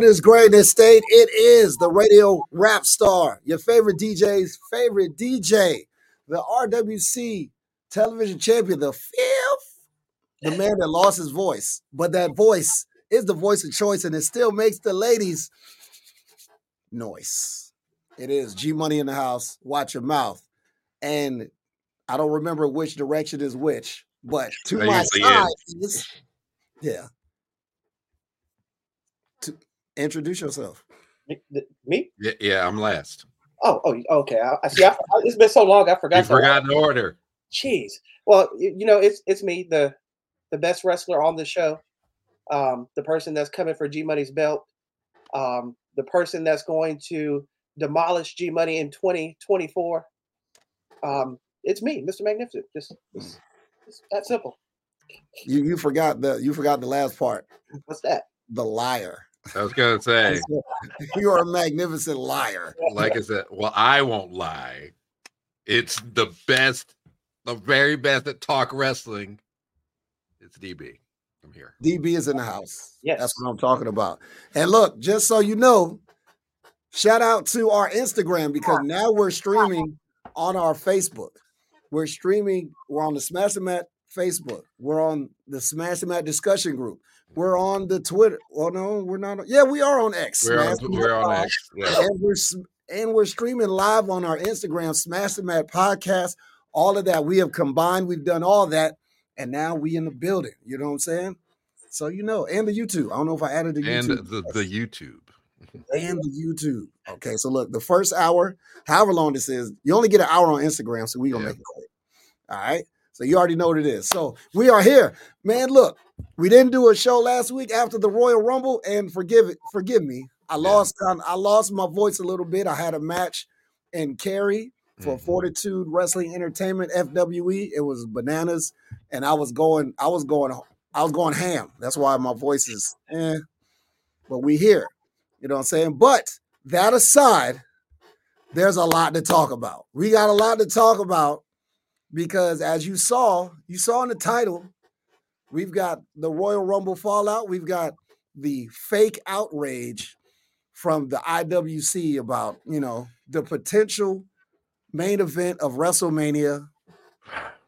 What is greatness state? It is the radio rap star, your favorite DJ's favorite DJ, the RWC television champion, the fifth, the man that lost his voice, but that voice is the voice of choice and it still makes the ladies noise. It is G Money in the house. Watch your mouth. And I don't remember which direction is which, but to my side is, yeah. To introduce yourself. Me? me? Yeah, yeah, I'm last. Oh, oh, okay. I, I see. I, I- it's been so long. I forgot. You the- forgot the order. Jeez. Well, you know, it's it's me, the the best wrestler on the show, um, the person that's coming for G Money's belt, um, the person that's going to demolish G Money in 2024. Um, it's me, Mr. Magnificent. Just, just, just that simple. You you forgot the you forgot the last part. What's that? The liar. I was gonna say, you are a magnificent liar. like I said, well, I won't lie. It's the best, the very best at talk wrestling. It's DB. I'm here. DB is in the house. Yes. That's what I'm talking about. And look, just so you know, shout out to our Instagram because now we're streaming on our Facebook. We're streaming, we're on the Smash the Mat Facebook. We're on the Smash the Mat discussion group. We're on the Twitter. Well, no, we're not. on- Yeah, we are on X. We're on, we're on X. Yeah. and we're and we're streaming live on our Instagram, Smash the Mat podcast. All of that we have combined. We've done all that, and now we in the building. You know what I'm saying? So you know, and the YouTube. I don't know if I added the YouTube. And the, the YouTube. and the YouTube. Okay, so look, the first hour, however long this is, you only get an hour on Instagram, so we're gonna Yeah. make it quick. All right. So you already know what it is. So we are here, man. Look, we didn't do a show last week after the Royal Rumble, and forgive it, forgive me. I Yeah. lost, I lost my voice a little bit. I had a match in Cary for Mhm. Fortitude Wrestling Entertainment (FWE). It was bananas, and I was going, I was going, I was going ham. That's why my voice is, eh. But we here. You know what I'm saying? But that aside, there's a lot to talk about. We got a lot to talk about because as you saw, you saw in the title, we've got the Royal Rumble fallout, we've got the fake outrage from the IWC about, you know, the potential main event of WrestleMania.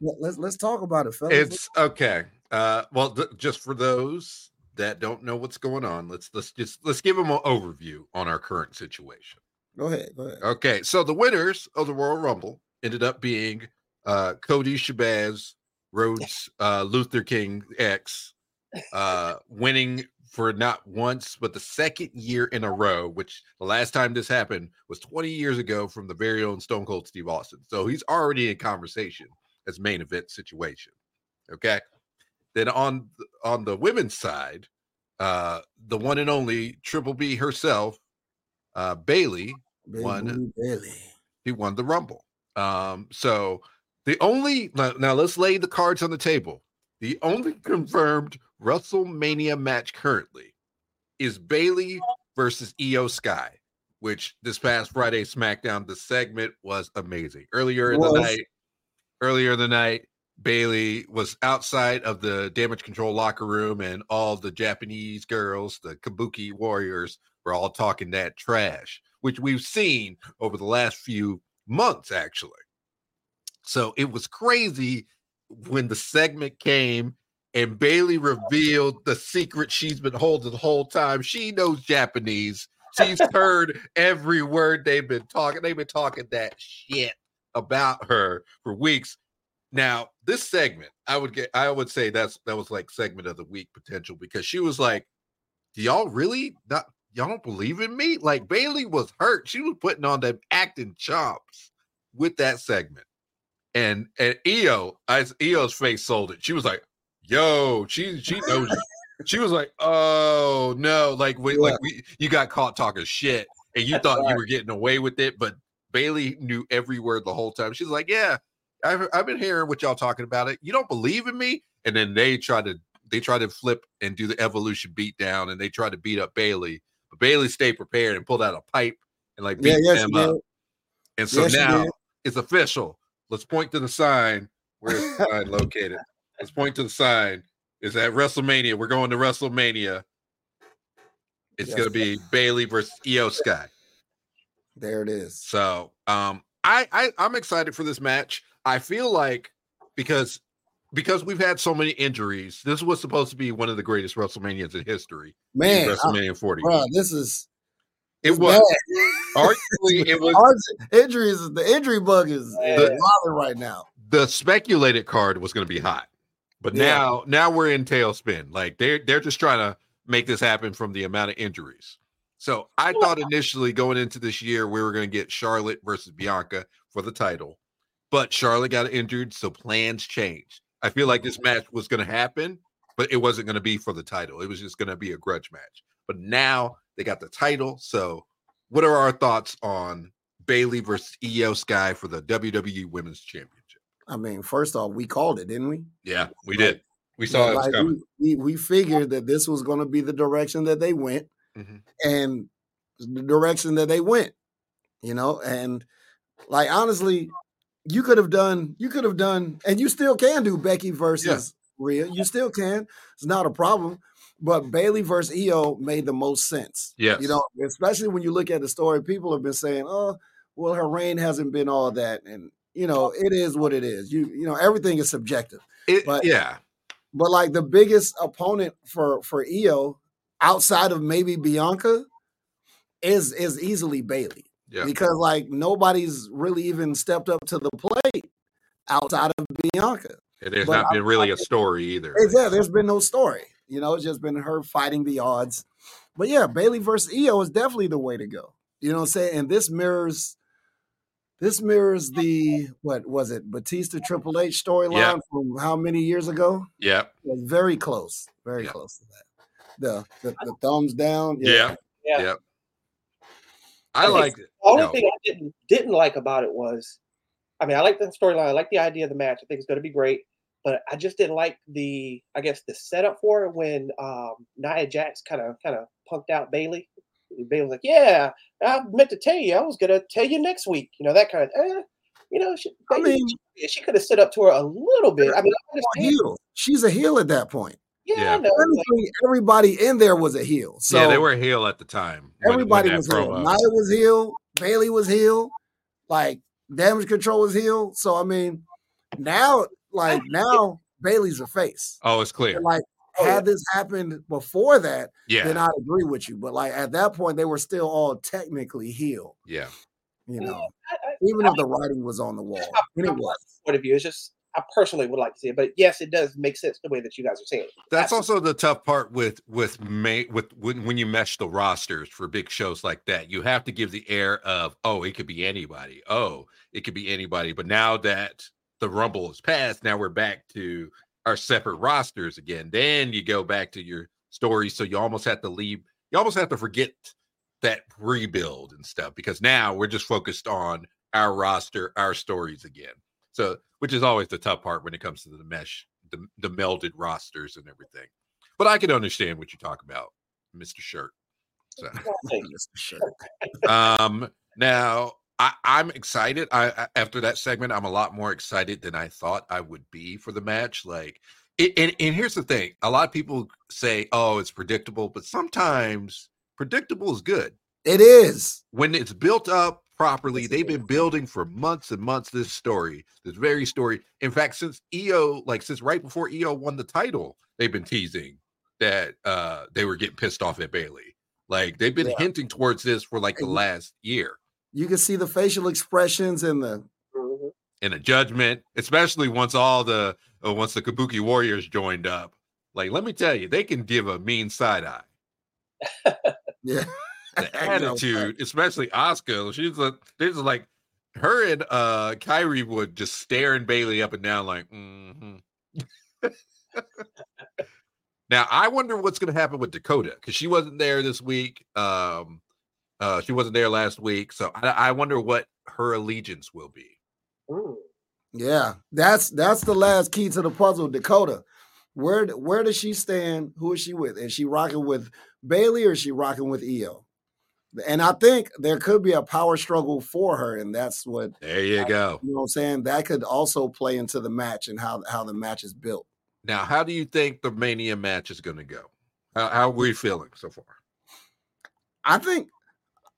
Let- Let's let's talk about it, fellas. It's okay. Uh, well, th- just for those that don't know what's going on, let's let's just let's give them an overview on our current situation. go ahead, go ahead. Okay, so the winners of the Royal Rumble ended up being uh, Cody Shabazz, Rhodes, uh, Luther King X, uh, winning for not once but the second year in a row. Which the last time this happened was 20 years ago from the very own Stone Cold Steve Austin. So he's already in conversation as main event situation. Okay, then on on the women's side, uh, the one and only Triple B herself, uh, Bayley one. Bayley. he won the rumble um so the only now, now let's lay the cards on the table. The only confirmed wrestlemania match currently is Bayley versus Io Sky which this past friday smackdown the segment was amazing. Earlier in the night earlier in the night Bayley was outside of the damage control locker room and all the japanese girls the kabuki warriors were all talking that trash which we've seen over the last few months actually so it was crazy when the segment came and Bayley revealed the secret she's been holding the whole time. She knows japanese. She's heard every word they've been talking they've been talking that shit about her for weeks. Now this segment i would get i would say that's that was like segment of the week potential because she was like do y'all really not y'all don't believe in me? Like Bayley was hurt. She was putting on them acting chops with that segment and and Io as Io's face sold it. She was like yo she she knows she was like oh no. Like we like we you got caught talking shit and you thought you were getting away with it but Bayley knew every word the whole time. She's like yeah I've, I've been hearing what y'all talking about it. You don't believe in me? And then they try to they try to flip and do the evolution beat down and they tried to beat up Bayley. But Bayley stayed prepared and pulled out a pipe and like beat Yeah, yes, them up. and so Yes, now it's official. Let's point to the sign. Where's the sign located? Let's point to the sign. Is at WrestleMania. We're going to WrestleMania. It's Yes. going to be Bayley versus Io Sky. There it is. So, um, I, I I'm excited for this match. I feel like because because we've had so many injuries, this was supposed to be one of the greatest WrestleManias in history. Man, WrestleMania 40. bro, this is it was arguably it was Our injuries. The injury bug is Yeah. bothering right now. the speculated card was going to be hot, but Yeah. now now we're in tailspin. Like they're they're just trying to make this happen from the amount of injuries. So I thought initially going into this year we were going to get Charlotte versus Bianca for the title, but Charlotte got injured, so plans changed. I feel like this match was going to happen, but it wasn't going to be for the title. It was just going to be a grudge match. But now they got the title. So, what are our thoughts on Bayley versus Io Sky for the WWE Women's Championship? I mean, first off, we called it, didn't we? Yeah, we did. We saw it was Like, coming. we, we figured that this was going to be the direction that they went, Mhm. and the direction that they went. You know, and like honestly, you could have done, you could have done, and you still can do Becky versus Rhea. You still can. It's not a problem. But Bayley versus Io made the most sense. Yes. You know, especially when you look at the story, people have been saying, "Oh, well, her reign hasn't been all that," and you know, it is what it is. You you know, everything is subjective. It, but- yeah, But like the biggest opponent for for Io outside of maybe Bianca is is easily Bayley yeah, because like nobody's really even stepped up to the plate outside of Bianca. And there's but not been really a story either. Yeah, there's been no story. You know, it's just been her fighting the odds. But yeah, Bayley versus Io is definitely the way to go. You know what I'm saying? And this mirrors this mirrors the what was it, Batista Triple H storyline Yeah. from how many years ago? Yeah, very close, very Yeah. close to that. The, the the thumbs down. yeah, Yeah. yeah. I I think like it. The only No. thing I didn't didn't like about it was, I mean, I like the storyline. I like the idea of the match. I think it's going to be great. But I just didn't like the, I guess, the setup for it when um, Nia Jax kind of kind of punked out Bayley. Bayley was like, "Yeah, I meant to tell you. I was gonna tell you next week." You know that kind of. Eh, you know, she, I mean, she, she could have stood up to her a little bit. I mean, I a understand. heel. She's a heel at that point. Yeah, Yeah. I know. like, everybody in there was a heel. So yeah, they were heel at the time. when- when everybody that was heel. promo- Nia was heel. Bayley was heel. Like damage control was heel. So I mean, now like now Bayley's a face. Oh, it's clear. Like Oh, yeah. had this happened before that, Yeah, then I'd agree with you. But like at that point, they were still all technically heel. yeah. You know, I, I, even if the writing was on the wall, and it was. point of view, it's just I personally would like to see it. But yes, it does make sense the way that you guys are saying. it. That's Absolutely. also the tough part with with May with when, when you mesh the rosters for big shows like that. You have to give the air of oh, it could be anybody. Oh, it could be anybody. But now that the Rumble is passed, now we're back to our separate rosters again. Then you go back to your story. So you almost have to leave. You almost have to forget that rebuild and stuff because now we're just focused on our roster, our stories again. So, which is always the tough part when it comes to the mesh, the, the melded rosters and everything. But I can understand what you talk about, Mr. Shirt. So, Mr. Shirt. um, now I, I'm excited. I, I after that segment, I'm a lot more excited than I thought I would be for the match. Like, it, and, and here's the thing: a lot of people say, "Oh, it's predictable," but sometimes predictable is good It is. when it's built up properly. They've been building for months and months. This story, this very story. In fact, since Io, like since right before Io won the title, they've been teasing that uh they were getting pissed off at Bayley. Like they've been Yeah. hinting towards this for like the last year. You can see the facial expressions and the Mhm. in a judgment, especially once all the uh, once the Kabuki Warriors joined up. Like, let me tell you, they can give a mean side eye. yeah. The attitude, especially Asuka, she's a, there's like her and uh Kairi would just staring Bayley up and down, like, mm-hmm. now I wonder what's gonna happen with Dakota because she wasn't there this week. Um, uh, she wasn't there last week, so I, I wonder what her allegiance will be. Mm. Yeah, that's that's the last key to the puzzle. Dakota, where where does she stand? Who is she with? Is she rocking with Bayley or is she rocking with Io? And I think there could be a power struggle for her, and that's what There you go. you know. what I'm saying that could also play into the match and how how the match is built. Now, how do you think the Mania match is going to go? How, how are we feeling so far? I think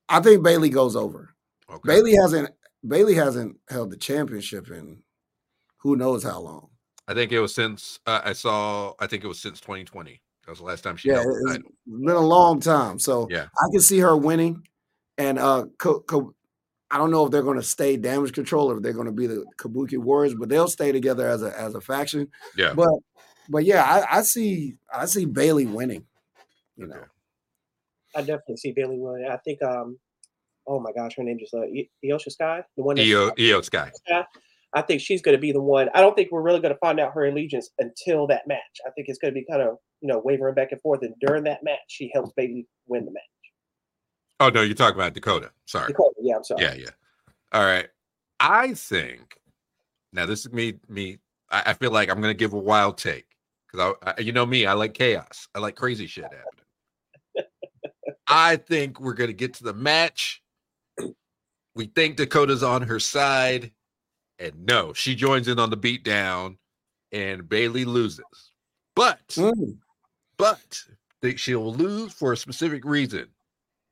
I think Bayley goes over. Okay. Bayley hasn't Bayley hasn't held the championship in who knows how long. I think it was since uh, I saw. I think it was since 2020. That was the last time she Yeah, held the it's title. been a long time. So Yeah. I can see her winning. And uh Co- Co- I don't know if they're going to stay damage control or if they're going to be the Kabuki Warriors, but they'll stay together as a as a faction. Yeah. But but yeah, I, I see I see Bayley winning. You know, Okay. I definitely see Bayley winning. I think um oh my gosh, her name is uh Iosha Sky, the one Io, Io Sky. Sky. I think she's going to be the one. I don't think we're really going to find out her allegiance until that match. I think it's going to be kind of you know wavering back and forth, and during that match, she helps Bayley win the match. Oh no, you're talking about Dakota. Sorry. Dakota, yeah, I'm sorry. Yeah, yeah. All right. I think now this is me. Me. I, I feel like I'm gonna give a wild take because I, I, you know me. I like chaos. I like crazy shit happening. I think we're gonna get to the match. We think Dakota's on her side, and no, she joins in on the beatdown, and Bayley loses. But Mm. but she'll lose for a specific reason.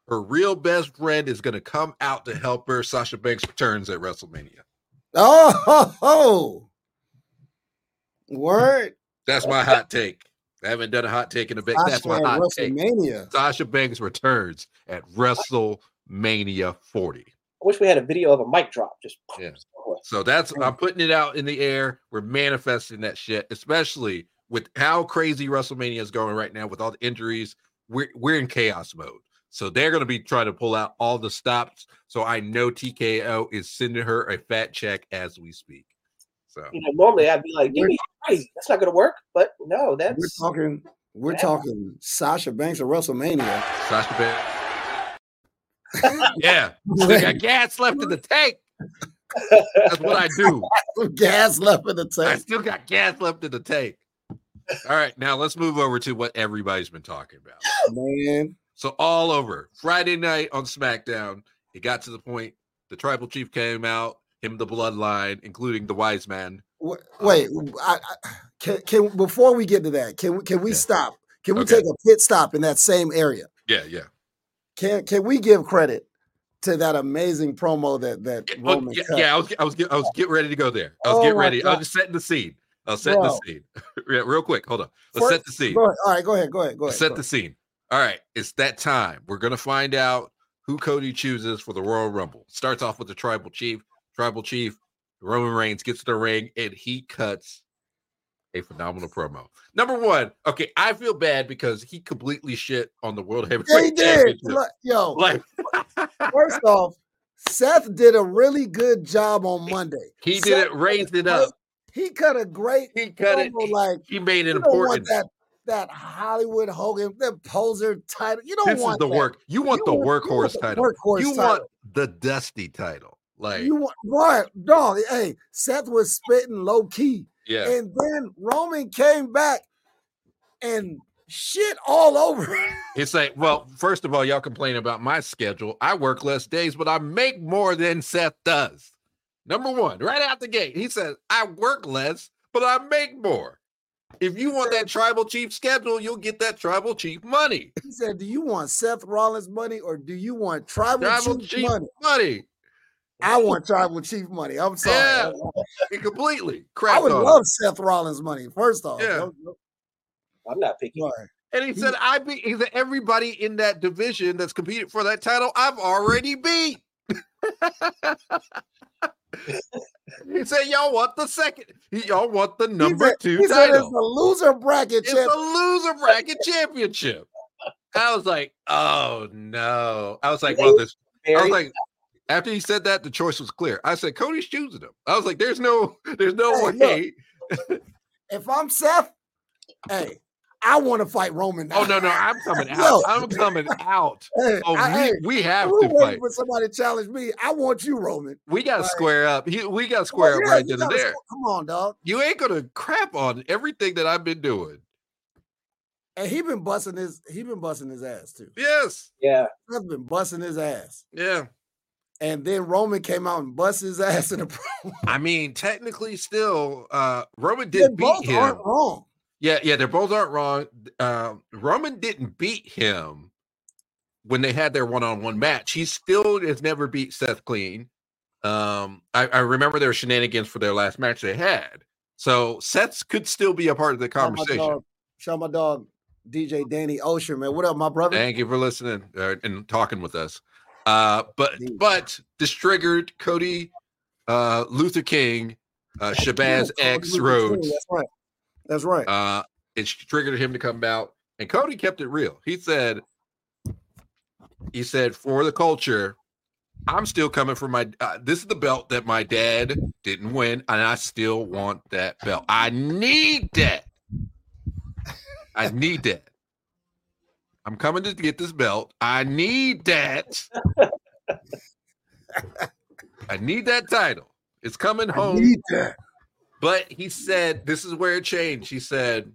Her real best friend is going to come out to help her. Sasha Banks returns at WrestleMania. Oh, ho, ho. word. That's my hot take. I haven't done a hot take in a bit. That's Sasha my at hot take. Sasha Banks returns at WrestleMania 40. I wish we had a video of a mic drop. Just Yeah. So that's I'm putting it out in the air. We're manifesting that shit, especially with how crazy WrestleMania is going right now with all the injuries. We're we're in chaos mode. So they're going to be trying to pull out all the stops. So I know TKO is sending her a fat check as we speak. So you know, normally I'd be like, "Give me crazy." That's not going to work. But no, that's We're that's talking. We're Yeah. talking Sasha Banks at WrestleMania. Sasha Banks. yeah, still got gas left in the tank. That's what I do. Gas left in the tank. I tank. still got gas left in the tank. All right, now let's move over to what everybody's been talking about. Man, So all over Friday night on SmackDown, it got to the point the tribal chief came out, him the bloodline, including the wise man. Wait, um, wait I, I, can, can before we get to that, can we can we Yeah. stop? Can we Okay. take a pit stop in that same area? Yeah, yeah. Can can we give credit to that amazing promo that that Yeah, oh, Roman yeah, yeah, I was I was I was getting ready to go there. I was Oh getting ready. I was just setting the scene. I was setting Bro. the scene. yeah, real quick. Hold on. Let's set the scene. All right, go ahead. Go ahead. Go ahead. set go the scene. All right, it's that time. We're gonna find out who Cody chooses for the Royal Rumble. Starts off with the tribal chief. Tribal chief Roman Reigns gets to the ring and he cuts a phenomenal promo. Number one, okay, I feel bad because he completely shit on the World. Heavyweight he did. Look, yo, Like first off, Seth did a really good job on Monday. he Seth did it, raised it up. He cut a great He cut it. promo, like He made it you don't want important. that that Hollywood Hogan, that poser title. You don't This is want the that. work. You want You the want- you want workhorse title. workhorse you title. want the dusty title. Like, You want right, dog. Hey, Seth was spitting low key. yeah. And then Roman came back and shit all over. It's like, well, first of all, y'all complain about my schedule. I work less days, but I make more than Seth does. Number one, right out the gate, he says, I work less, but I make more. If you want that tribal chief schedule, you'll get that tribal chief money. He said, Do you want Seth Rollins money or do you want tribal, Tribal chief, chief money? money. I want tribal chief money. I'm sorry. Yeah. He completely I would on him. love Seth Rollins money, first off. Yeah. Don't- don't- I'm not picky. sorry. And he said, I beat he said, everybody in that division that's competed for that title, I've already beat. he said, Y'all want the second, y'all want the He number said- two he said it's a loser bracket It's champ. a loser bracket championship. I was like, oh no. I was like, well, this I was like, after he said that, the choice was clear. I said, Cody's choosing him. I was like, there's no, there's no Hey, way. If I'm Seth, hey, I want to fight Roman. Now. Oh no, no, I'm coming out. Yo. I'm coming out. Hey, Oh, I, hey, we, we have we're to waiting fight. for somebody to challenge me. I want you, Roman. We got to Like- square up. He, we got to square Oh, up right then and there. squ- Come on, dog. You ain't gonna crap on everything that I've been doing. And he been busting his he been busting his ass too. Yes. yeah. Seth been busting his ass. Yeah. And then Roman came out and busted his ass in the promo. I mean, technically, still, uh, Roman They did beat both him. aren't wrong. Yeah, yeah, they both aren't wrong. Uh, Roman didn't beat him when they had their one-on-one match, he still has never beat Seth clean. Um, I, I remember their shenanigans for their last match they had. So Seth could still be a part of the Shout my conversation. dog, shout my dog, DJ Danny Ocean, man. What up, my brother? Thank you for listening uh, and talking with us. Uh, but but this triggered Cody, uh, Luther King, uh, Shabazz X Rhodes. That's right. That's right. Uh, it triggered him to come out, and Cody kept it real. He said, he said for the culture, I'm still coming for my. Uh, this is the belt that my dad didn't win, and I still want that belt. I need that. I need that. I'm coming to get this belt. I need that. I need that title. It's coming home. But he said this is where it changed. He said,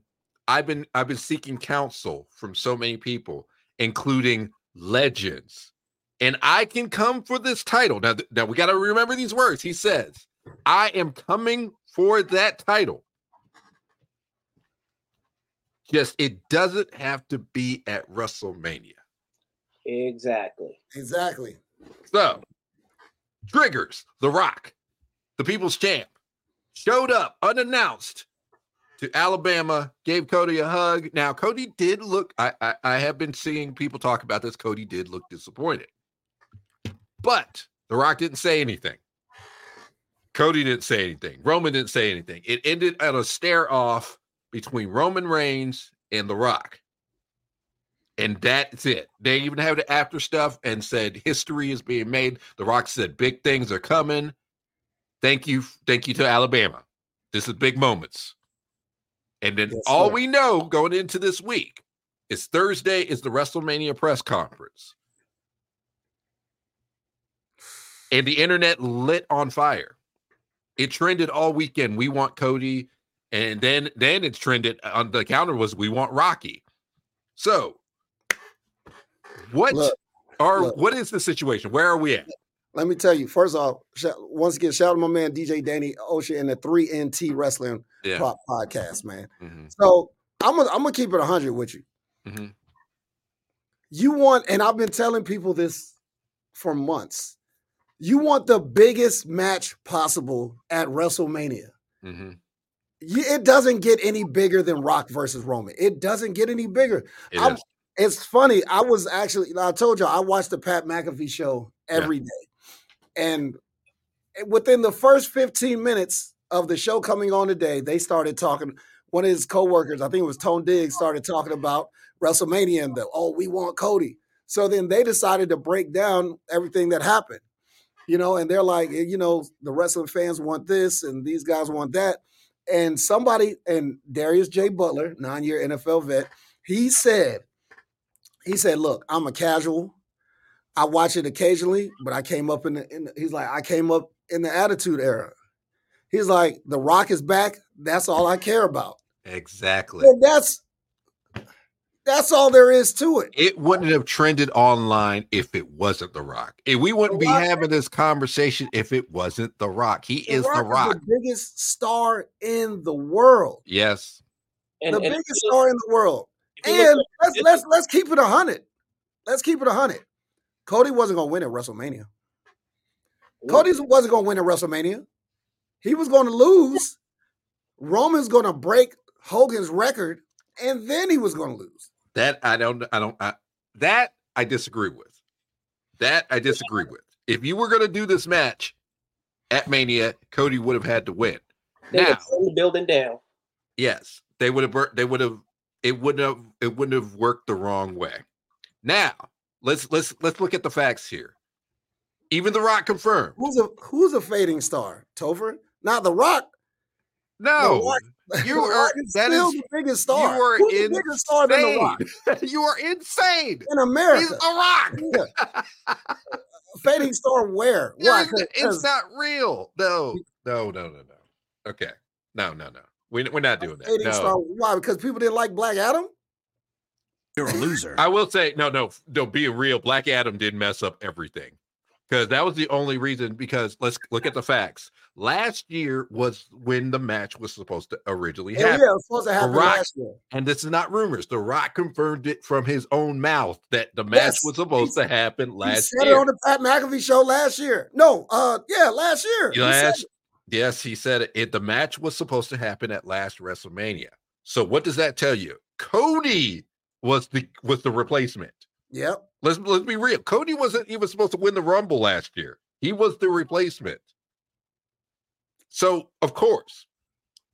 I've been I've been seeking counsel from so many people, including legends. And I can come for this title. Now, now we got to remember these words. He says, I am coming for that title. Just it doesn't have to be at WrestleMania. Exactly. Exactly. So, Triggers, The Rock, the People's Champ, showed up unannounced to Alabama, gave Cody a hug. Now, Cody did look, I, I, I have been seeing people talk about this. Cody did look disappointed. But The Rock didn't say anything. Cody didn't say anything. Roman didn't say anything. It ended at a stare off between Roman Reigns and The Rock. And that's it. They even had the after stuff and said history is being made. The Rock said big things are coming. Thank you. Thank you to Alabama. This is big moments. And then Yes, all sir. we know going into this week is Thursday is the WrestleMania press conference. And the internet lit on fire. It trended all weekend. We want Cody. And then then it's trended on the counter was we want Rocky. So what Look, are look. what is the situation? Where are we at? Let me tell you. First off, shout, once again, shout out to my man DJ Danny Ocean and the Three NT Wrestling Yeah. Prop Podcast, man. Mhm, So I'm gonna I'm gonna keep it hundred with you. mhm. You want, and I've been telling people this for months. You want the biggest match possible at WrestleMania. Mhm. It doesn't get any bigger than Rock versus Roman. It doesn't get any bigger. It It's funny. I was actually, I told you, I watched the Pat McAfee show every day, And within the first 15 minutes of the show coming on today, they started talking. One of his coworkers, I think it was Tone Digz, started talking about WrestleMania and the, oh, we want Cody. So then they decided to break down everything that happened, you know, and they're like, you know, the wrestling fans want this and these guys want that. And somebody, and Darius J. Butler, nine year NFL vet, he said, he said, look, I'm a casual. I watch it occasionally, but I came up in the, in the he's like, I came up in the attitude era. He's like, The Rock is back. That's all I care about. Exactly. And that's that's all there is to it. It wouldn't have trended online if it wasn't The Rock. If we wouldn't The be Rock- having this conversation if it wasn't The Rock. He is The Rock. the biggest star in the world. Yes. And, the and biggest star in the world. if you look And at- let's let's let's keep it a hundred. Let's keep it a hundred. Cody wasn't gonna win at WrestleMania. Cody wasn't gonna win at WrestleMania. He was gonna lose. Roman's gonna break Hogan's record, and then he was gonna lose. That I don't I don't I, that I disagree with. That I disagree with. If you were going to do this match at Mania, Cody would have had to win. they Now, the building down. yes, they would have bur- they would have it wouldn't have it wouldn't have worked the wrong way. Now, let's let's let's look at the facts here. Even The Rock confirmed. Who's a who's a fading star? Topher? Not The Rock. No, Rock- you are Rock is that still is the biggest star. you are Who's a bigger star than The Rock you are insane. in America? He's The Rock. Yeah. Fading star where? Why? There's- 'Cause- 'cause it's not real. No, no, no, no, no. Okay. No, no, no. We, we're not doing that. fading star. Why? Because people didn't like Black Adam. You're a loser. I will say, no, no, no, being real, Black Adam did mess up everything. Because that was the only reason. Because let's look at the facts. Last year was when the match was supposed to originally happen. yeah, it was supposed to happen Rock- last year. And this is not rumors. The Rock confirmed it from his own mouth that the match Yes, was supposed he- to happen last year. He said year. it on the Pat McAfee show last year. No, uh, yeah, last year. He said last, yes, he said it, it. The match was supposed to happen at last WrestleMania. So what does that tell you? Cody was the was the replacement. Yep. Let's let's be real. Cody wasn't even supposed to win the Rumble last year. He was the replacement. So of course,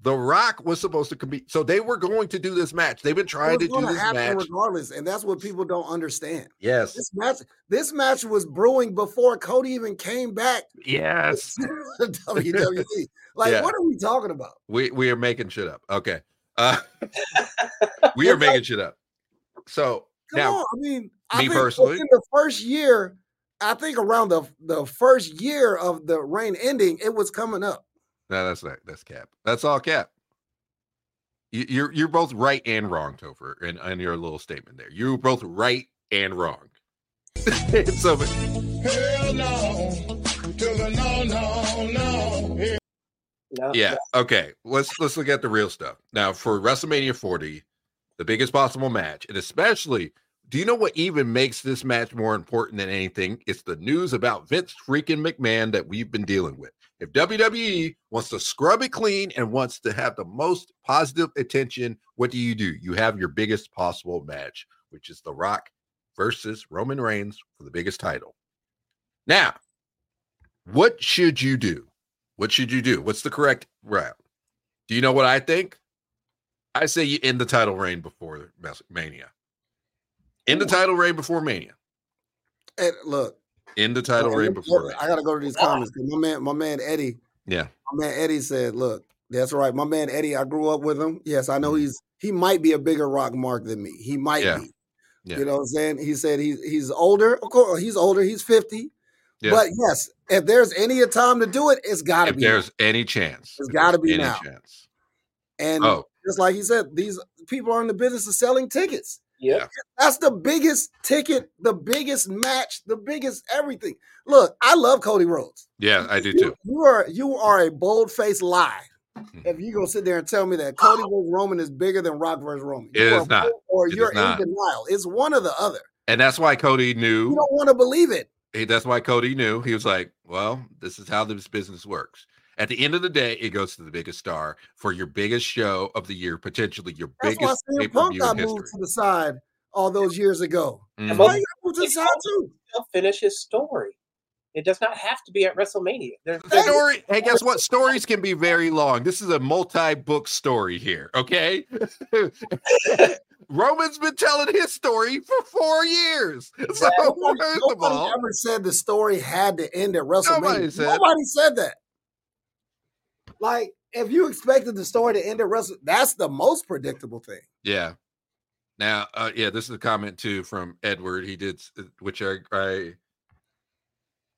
The Rock was supposed to compete. So they were going to do this match. They've been trying to do this happen match. regardless, and that's what people don't understand. Yes. This match, this match was brewing before Cody even came back Yes. WWE. Like, Yeah. what are we talking about? We we are making shit up. Okay. Uh we are making shit up. So Come now on, I mean, I me think personally- in the first year, I think around the the first year of the reign ending, it was coming up. no, that's not that's cap. That's all cap. You, you're you're both right and wrong, Topher, in, in your little statement there. You're both right and wrong. so Hell no. To the no, no, no. No, yeah okay let's let's look at the real stuff now for wrestlemania 40 the biggest possible match and especially do you know what even makes this match more important than anything it's the news about vince freaking mcmahon that we've been dealing with if wwe wants to scrub it clean and wants to have the most positive attention what do you do you have your biggest possible match which is the rock versus roman reigns for the biggest title now what should you do what should you do? What's the correct route? Do you know what I think? I say you end the title reign before Mania. End the title reign before Mania. And look, In the title reign before look, Mania. I gotta go to these comments. My man, my man Eddie, Yeah. my man Eddie said, "Look, that's right. My man Eddie, I grew up with him. Yes, I know Mhm. he's he might be a bigger rock mark than me. He might Yeah. be. Yeah. You know what I'm saying? He said he's he's older. Of course, he's older. He's 50. Yeah. But yes, if there's any time to do it, it's got to If be. now. there's any chance. It's gotta there's be any now. chance. And Oh, just like he said, these people are in the business of selling tickets. Yep. Yeah. That's the biggest ticket, the biggest match, the biggest everything. Look, I love Cody Rhodes. yeah, I do You- too. You are you are a bold faced lie. Mhm. If you gonna sit there and tell me that Cody versus Roman is bigger than Rock versus Roman, It is not. bold or It you're in not. denial. It's one or the other. And that's why Cody knew. You don't want to believe it. he- That's why Cody knew. He was like, well, this is how this business works. At the end of the day, it goes to the biggest star for your biggest show of the year, potentially your That's why biggest CM pay per Punk view got in moved history. to the side all those years ago. Mhm. Why you got moved to the side too? He'll finish his story. It does not have to be at WrestleMania. There's, The there's story. Hey, guess what? Stories can be very long. This is a multi-book story here. Okay. Roman's been telling his story for four years. So Nobody, first of nobody all, ever said the story had to end at WrestleMania. Nobody said- Nobody said that. Like, if you expected the story to end at Wrestle, that's the most predictable thing. yeah. Now, uh, yeah, this is a comment too from Edward. He did, uh, which I, I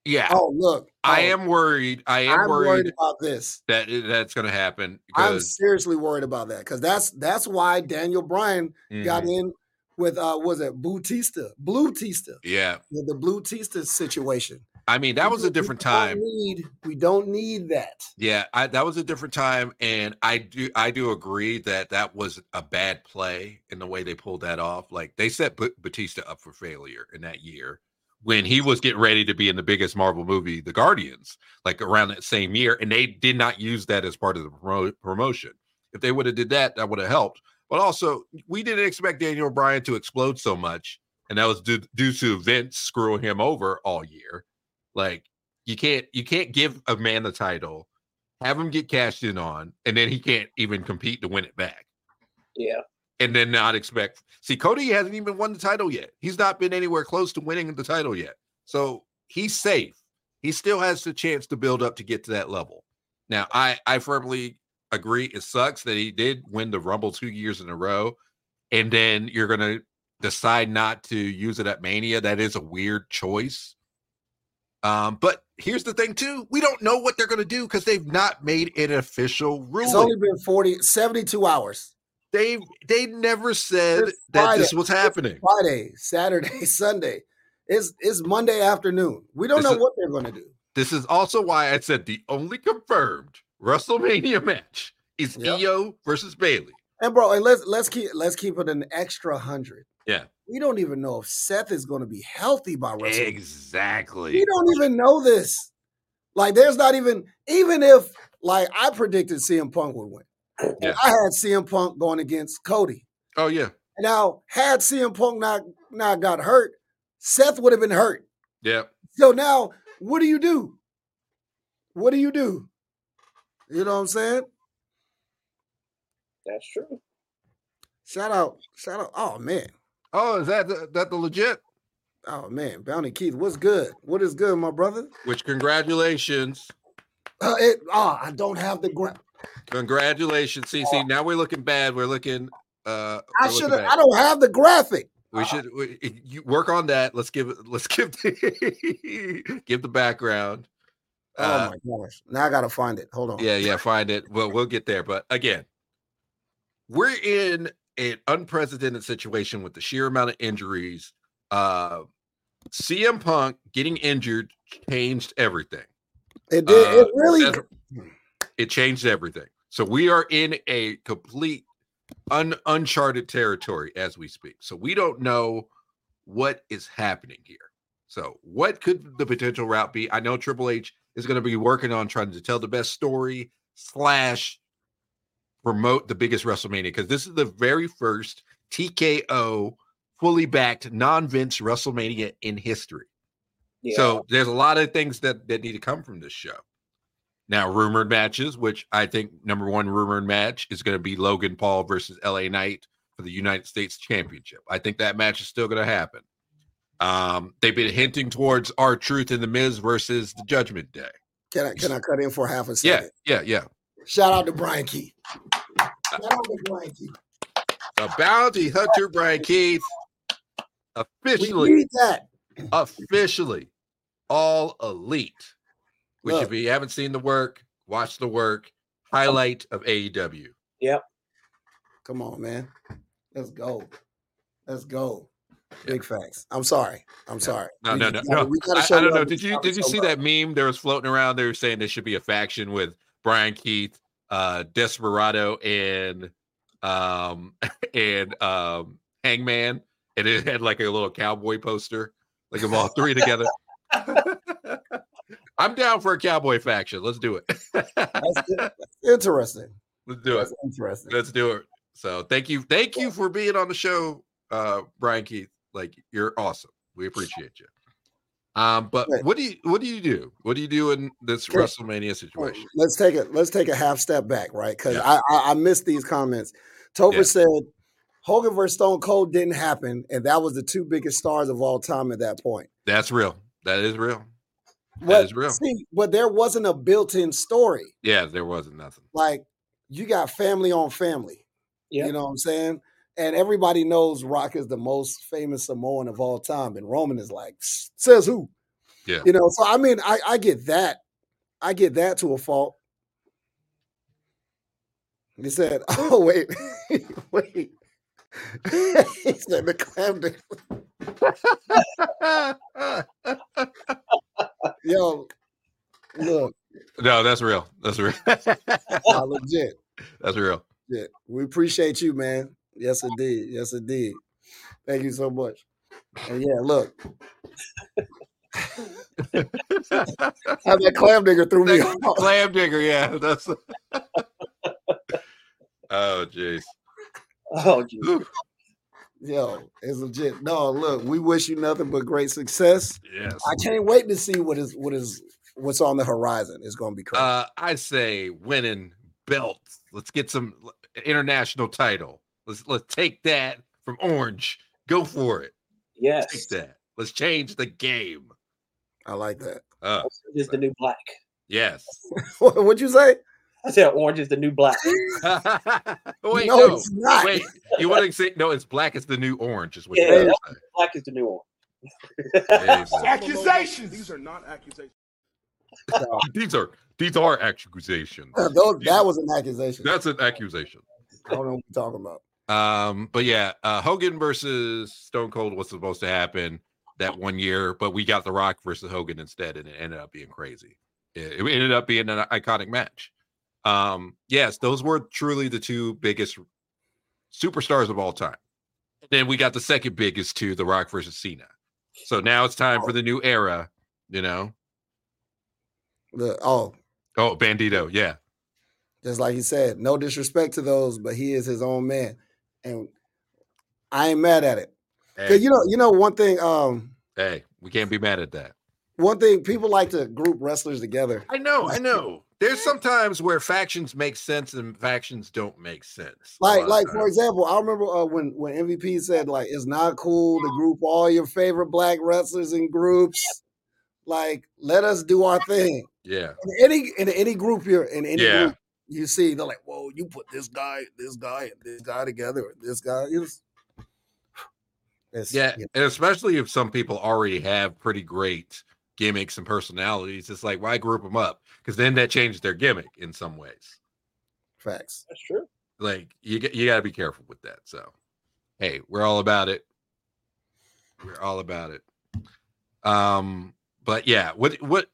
yeah, Oh, look, I oh, am worried. I am I'm worried, worried about this. that that's going to happen I'm seriously worried about that because that's that's why Daniel Bryan got Mhm. in with uh was it Blue Tista, Blue Tista, yeah. with the Blue Tista situation. I mean, that was a different we don't time. Need, we don't need that. Yeah, I, that was a different time, and I do I do agree that that was a bad play in the way they pulled that off. Like they set B- Batista up for failure in that year when he was getting ready to be in the biggest Marvel movie, The Guardians, like around that same year, and they did not use that as part of the promo- promotion. If they would have did that, that would have helped. But also, we didn't expect Daniel Bryan to explode so much, and that was due, due to Vince screwing him over all year. Like you can't you can't give a man the title, have him get cashed in on, and then he can't even compete to win it back, yeah. and then not expect. See, Cody hasn't even won the title yet. He's not been anywhere close to winning the title yet, so he's safe. He still has the chance to build up to get to that level. Now, I I firmly agree. It sucks that he did win the Rumble two years in a row, and then you're gonna decide not to use it at Mania. That is a weird choice. Um, but here's the thing, too. We don't know what they're going to do because they've not made an official ruling. It's only been 40, 72 hours. they they never said It's that this was It's happening. Friday, Saturday, Sunday. It's it's Monday afternoon. We don't This know is- what they're going to do. This is also why I said the only confirmed WrestleMania match is Yep. Io versus Bayley. And bro, and let's let's keep let's keep it an extra hundred. Yeah. We don't even know if Seth is going to be healthy by WrestleMania. Exactly. We don't even know this. Like, there's not even even if like I predicted CM Punk would win. Yeah. I had CM Punk going against Cody. Oh yeah. Now, had CM Punk not not got hurt, Seth would have been hurt. Yeah. So now, what do you do? What do you do? You know what I'm saying? That's true. Shout out, shout out. Oh man, Oh, is that the, that the legit? oh man, Bounty Keith, what's good? What is good, my brother? Which congratulations. Uh, it, oh, I don't have the gra- Congratulations, CC. Now we're looking bad. We're looking uh I should I don't have the graphic. We should we, you work on that. Let's give it let's give the give the background. Oh Uh, my gosh! Now I gotta find it. Hold on. yeah, yeah, find it. Well, we'll get there. But again, we're in an unprecedented situation with the sheer amount of injuries. Uh CM Punk getting injured changed everything. it did. it uh, really. Seth- It changed everything. So we are in a complete un- uncharted territory as we speak. So we don't know what is happening here. So what could the potential route be? I know Triple H is going to be working on trying to tell the best story slash promote the biggest WrestleMania because this is the very first TKO fully backed non-Vince WrestleMania in history. Yeah. So there's a lot of things that that need to come from this show. Now, rumored matches, which I think number one rumored match is going to be Logan Paul versus LA Knight for the United States Championship. I think that match is still going to happen. Um, they've been hinting towards R-Truth in the Miz versus the Judgment Day. Can I can I cut in for half a second? Yeah, second? yeah, yeah. Shout out to Brian Keith. Shout out to Brian Keith. The bounty hunter Brian Keith We officially, need that. officially all elite. Which, Look. if you haven't seen the work, watch the work. Highlight of AEW. Yep. Come on, man. Let's go. Let's go. Big facts. I'm sorry. I'm sorry. No, We no, just no, gotta- no. we gotta I, I don't know. Did you did you see love. that meme? There was floating around. They were saying there should be a faction with Brian Keith, uh, Desperado, and um and um Hangman, and it had like a little cowboy poster, like of all three together. I'm down for a cowboy faction. Let's do it. That's, that's interesting. Let's do it. Interesting. Let's do it. So thank you, thank you for being on the show, uh, Brian Keith. Like you're awesome. We appreciate you. Um, but Right. what do you what do you do? What do you do in this Okay. WrestleMania situation? Let's take it. Let's take a half step back, right? Because Yeah. I, I I missed these comments. Tober Yeah. said Hogan versus Stone Cold didn't happen, and that was the two biggest stars of all time at that point. That's real. That is real. But is real. see, but there wasn't a built-in story. Yeah, there wasn't nothing. Like you got family on family. Yeah. You know what I'm saying? And everybody knows Rock is the most famous Samoan of all time, and Roman is like says who? Yeah. You know, so I mean, I I get that. I get that to a fault. He said, "Oh wait, wait." he said the clam. Yo, look, no, that's real. That's real. nah, legit, that's real. legit. We appreciate you, man. Yes, it did. Yes, it did. Thank you so much. And yeah, look, how that clam digger threw me off. Clam digger, yeah. That's oh jeez. Oh, jeez. Yo, it's legit. No, look, we wish you nothing but great success. Yes. I can't wait to see what is what is what's on the horizon. It's going to be crazy. Uh, I say winning belts. Let's get some international title. Let's let's take that from Orange. Go for it. yes. Take that. Let's change the game. I like that. Uh, Orange is the new black. yes. What, what'd you say? I said orange is the new black. Wait, no, no. it's not. Wait, you want to say no? It's black. is the new orange. Is what Yeah, you're. Black is the new orange. There you go. Accusations. These are not accusations. These are these are accusations. Those- that was an accusation. That's an accusation. I don't know what you're talking about. Um, but yeah, uh Hogan versus Stone Cold was supposed to happen. that one year, but we got The Rock versus Hogan instead, and it ended up being crazy. It, it ended up being an iconic match. Um, yes, those were truly the two biggest superstars of all time. Then we got the second biggest two, The Rock versus Cena. So now it's time for the new era, you know. The, oh, Oh, Bandito, yeah. just like he said, no disrespect to those, but he is his own man, and I ain't mad at it. Hey, Cause you know, you know one thing. Um, hey, we can't be mad at that. one thing people like to group wrestlers together. I know, I know. There's sometimes where factions make sense and factions don't make sense. Like, like for example, I remember uh, when when MVP said like it's not cool to group all your favorite black wrestlers in groups. Like, let us do our thing. yeah, In any in any group here, in any Yeah. group, you see they're like, "Whoa, you put this guy, this guy, and this guy together, or this guy." It's, it's yeah, you know, and especially if some people already have pretty great gimmicks and personalities, it's like why group them up? Because then that changes their gimmick in some ways. facts. That's true. Like you, you got to be careful with that. So, hey, we're all about it. We're all about it. Um, but yeah, what what?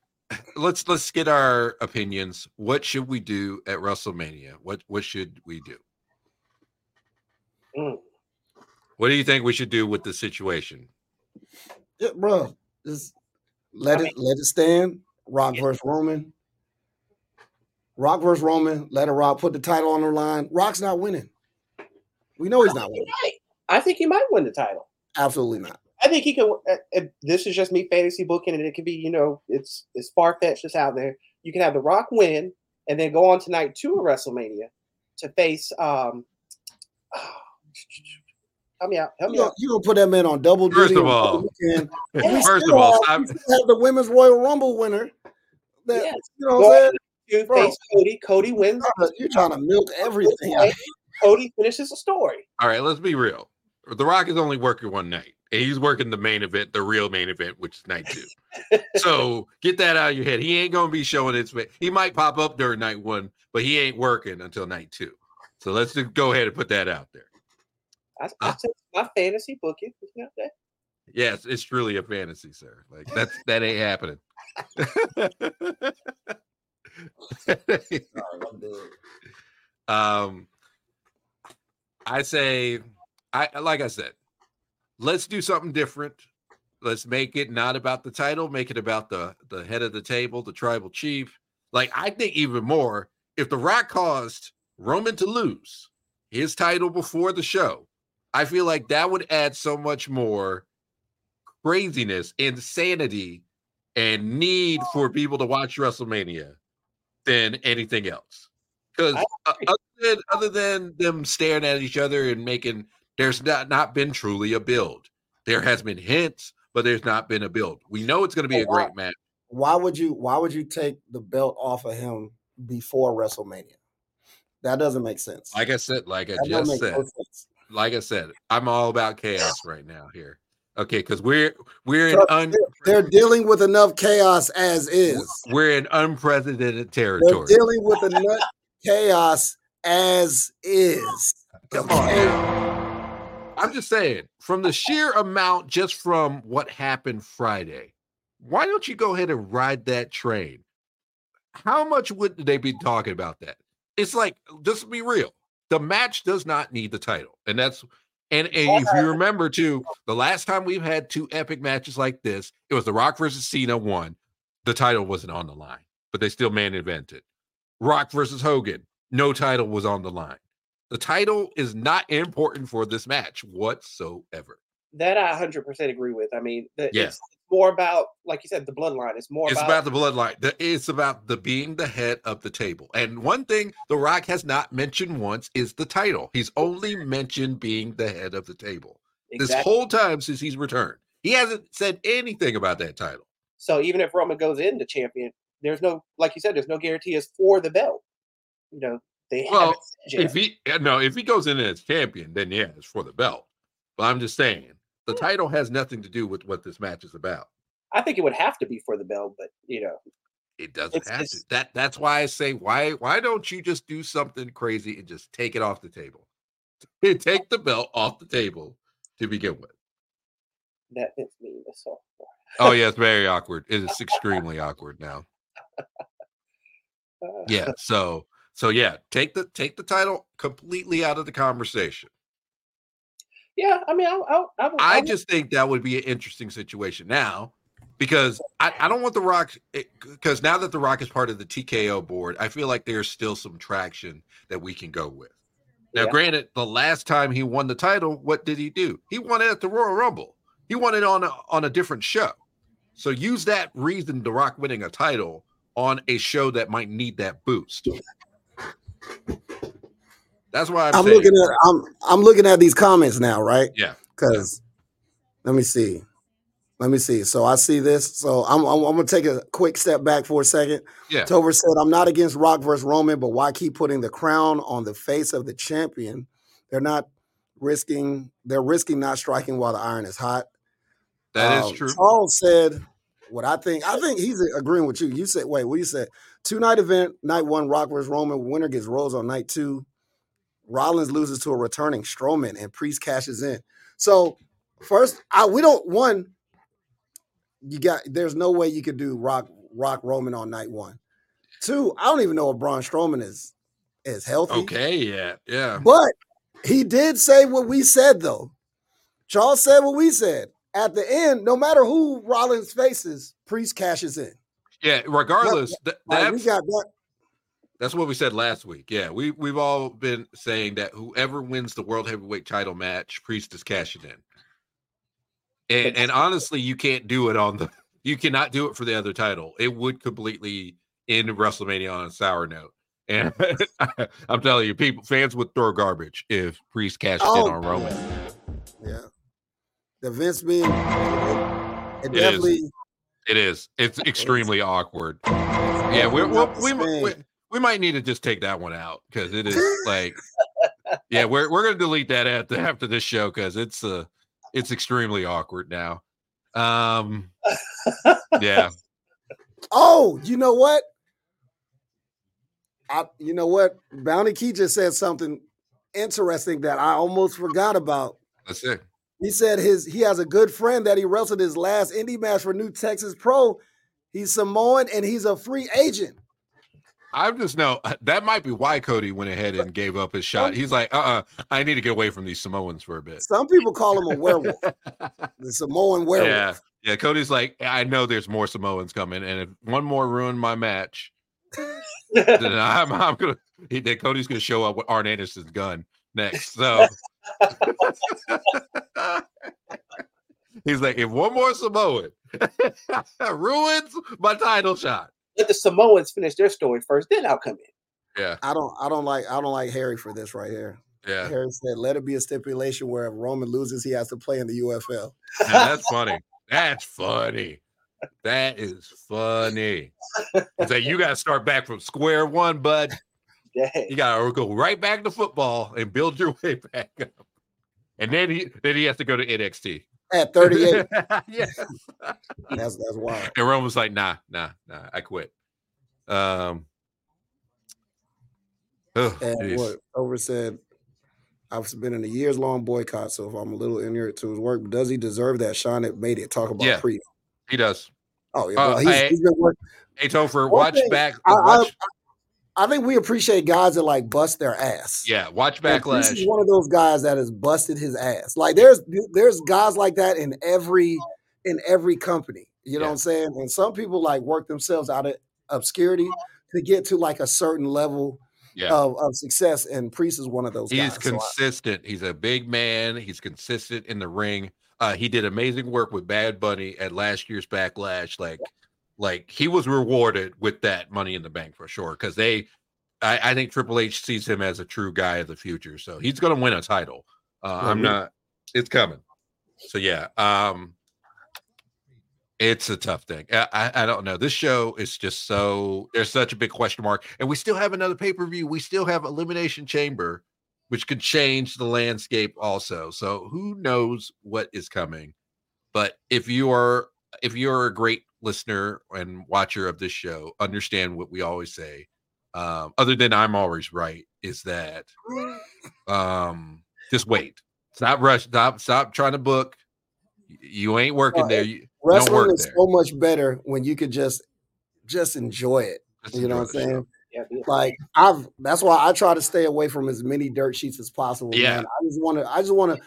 Let's let's get our opinions. What should we do at WrestleMania? What what should we do? Mm. What do you think we should do with the situation? Yeah, bro, just let I it let it stand. Rock Yeah. versus Roman. Rock versus Roman. Let it rock. Put the title on the line. Rock's not winning. We know he's not winning. might. I think he might win the title. Absolutely not. I think he can. uh, This is just me fantasy booking, and it could be, you know, it's it's far fetched just out there. You can have The Rock win, and then go on tonight to a WrestleMania to face. um Help me out. Help You me gonna, out. you gonna put that man on double First duty of all- double weekend. And we First of all, have, still have the women's Royal Rumble winner. That Yes. you know what I'm saying? Bro. face Cody. Cody wins. You're trying to- You're trying to milk everything. Cody finishes the story. All right, let's be real. The Rock is only working one night. And he's working the main event, the real main event, which is night two. so get that out of your head. He ain't gonna be showing his face. He might pop up during night one, but he ain't working until night two. So let's just go ahead and put that out there. I, I said my fantasy booking. You know, that- Yes, it's truly a fantasy, sir. Like that's that ain't happening. um I say I like I said, let's do something different. Let's make it not about the title, make it about the the head of the table, the tribal chief. Like I think even more if the Rock caused Roman to lose his title before the show, I feel like that would add so much more craziness, insanity, and need for people to watch WrestleMania than anything else. Because I uh, other than, other than them staring at each other and making, there's not not been truly a build. There has been hints, but there's not been a build. We know it's going to be a wow. great match. Why would you? Why would you take the belt off of him before WrestleMania? That doesn't make sense. Like I said, like I that just said, no like I said, I'm all about chaos right now here. Okay, because we're we're in un, They're dealing with enough chaos as is. we're in unprecedented territory. They're dealing with enough chaos as is. Come on. now. I'm just saying, from the sheer amount, just from what happened Friday, why don't you go ahead and ride that train? How much would they be talking about that? It's like, just be real. The match does not need the title. And that's and, and if you remember too, the last time we've had two epic matches like this, it was The Rock versus Cena one. The title wasn't on the line, but they still man invented. Rock versus Hogan, no title was on the line. The title is not important for this match whatsoever. That I 100% agree with. I mean, the, Yeah. it's more about, like you said, the bloodline. It's more It's about, about the bloodline. The- It's about the being the head of the table. And one thing The Rock has not mentioned once is the title. He's only mentioned being the head of the table this whole time since he's returned. He hasn't said anything about that title. So even if Roman goes into champion, there's no, like you said, there's no guarantee it's for the belt. You know, they Well, haven't said yet. If he no, if he goes in as champion, then yeah, it's for the belt. But I'm just saying the title has nothing to do with what this match is about. I think it would have to be for the belt, but you know, It doesn't It's- have to. That that's why I say why why don't you just do something crazy and just take it off the table? take the belt off the table to begin with. that meme is so. Oh yeah, it's very awkward. It is extremely awkward now. Uh, Yeah. So so yeah, take the take the title completely out of the conversation. yeah. I mean, I, I, I, would- I just think that would be an interesting situation now because I, I don't want the Rock eh, because now that the Rock is part of the TKO board, I feel like there's still some traction that we can go with. Now, Yeah. granted, the last time he won the title, what did he do? He won it at the Royal Rumble. He won it on a, on a different show. So use that reason, the Rock winning a title on a show that might need that boost. That's why I'm, I'm looking at I'm I'm looking at these comments now, right? Yeah. Because let me see. Let me see. So I see this. So I'm, I'm I'm gonna take a quick step back for a second. Yeah. Tover said, "I'm not against Rock versus Roman, but why keep putting the crown on the face of the champion? They're not risking. They're risking not striking while the iron is hot." that is Um, true. Charles said, "What I think. I think he's agreeing with you. You said, wait, what you said? Two night event, night one, Rock versus Roman. Winner gets Rhodes on night two. Rollins loses to a returning Strowman, and Priest cashes in. So first, I we don't one. You got. There's no way you could do Rock Rock Roman on night one. Two, I don't even know if Braun Strowman is is healthy. Okay, yeah, yeah. But he did say what we said, though. Charles said what we said. At the end, no matter who Rollins faces, Priest cashes in. Yeah, regardless, th- uh, Like, we got that. that's what we said last week. Yeah, we we've all been saying that whoever wins the world heavyweight title match, Priest is cashing in. And and honestly, you can't do it on the you cannot do it for the other title. It would completely end WrestleMania on a sour note. And I'm telling you, people fans would throw garbage if Priest cashed Oh, in on Roman. Yeah. The Vince being, it, is. definitely. It is. It's extremely awkward. Yeah, not the we we we might need to just take that one out because it is like, yeah, we're we're gonna delete that after after this show because it's uh it's extremely awkward now. Um, yeah, Oh, you know what? I, you know what? Bounty Key just said something interesting that I almost forgot about. that's it. He said his he has a good friend that he wrestled his last indie match for New Texas Pro. He's Samoan and he's a free agent. I just know uh, that might be why Cody went ahead and gave up his shot. He's like, uh, uh I need to get away from these Samoans for a bit. Some people call him a werewolf, the Samoan werewolf. Yeah, yeah. Cody's like, I know there's more Samoans coming, and if one more ruin my match, then I'm, I'm gonna. He, then Cody's gonna show up with Arn Anderson's gun next. So he's like, if one more Samoan ruins my title shot, Let the Samoans finish their story first, then I'll come in. yeah, I don't I don't like I don't like Harry for this right here. yeah, Harry said, let it be a stipulation where if Roman loses, he has to play in the UFL. Yeah, that's funny. That's funny. That is funny. It's like you got to start back from square one, bud. Dang. You got to go right back to football and build your way back up. And then he then he has to go to NXT. At 38. yeah. that's that's wild. And Rome was like, nah, nah, nah, I quit. Um oh, And what over said, I've been in a years long boycott, so if I'm a little ignorant to his work, does he deserve that? Sean had made it talk about Yeah. pre. he does. Oh yeah, Uh, well, he's, I- he's been working. Hey Topher, watch thing, back I- watch, I think we appreciate guys that like bust their ass. yeah, watch backlash. is one of those guys that has busted his ass. Like there's there's guys like that in every in every company. You know Yeah. what I'm saying? And some people like work themselves out of obscurity to get to like a certain level Yeah. of, of success. And Priest is one of those He's guys. So I- consistent. He's a big man. He's consistent in the ring. Uh, he did amazing work with Bad Bunny at last year's Backlash. Like, like he was rewarded with that Money in the Bank for sure. Because they, I, I think Triple H sees him as a true guy of the future. So he's going to win a title. Uh, Yeah, I'm not. It's coming. So yeah. Um, it's a tough thing. I, I I don't know. This show is just so there's such a big question mark, and we still have another pay per view. We still have Elimination Chamber, which could change the landscape also. So who knows what is coming? But if you are if you're a great listener and watcher of this show, understand what we always say. Um, other than I'm always right, is that um just wait. Stop rush. Stop. Stop trying to book. You ain't working there. You don't Wrestling work is there. so much better when you could just just enjoy it. Just You know what I'm enjoy the show. saying? Yeah, yeah. Like I've that's why I try to stay away from as many dirt sheets as possible. Yeah. Man. I just want to. I just want to.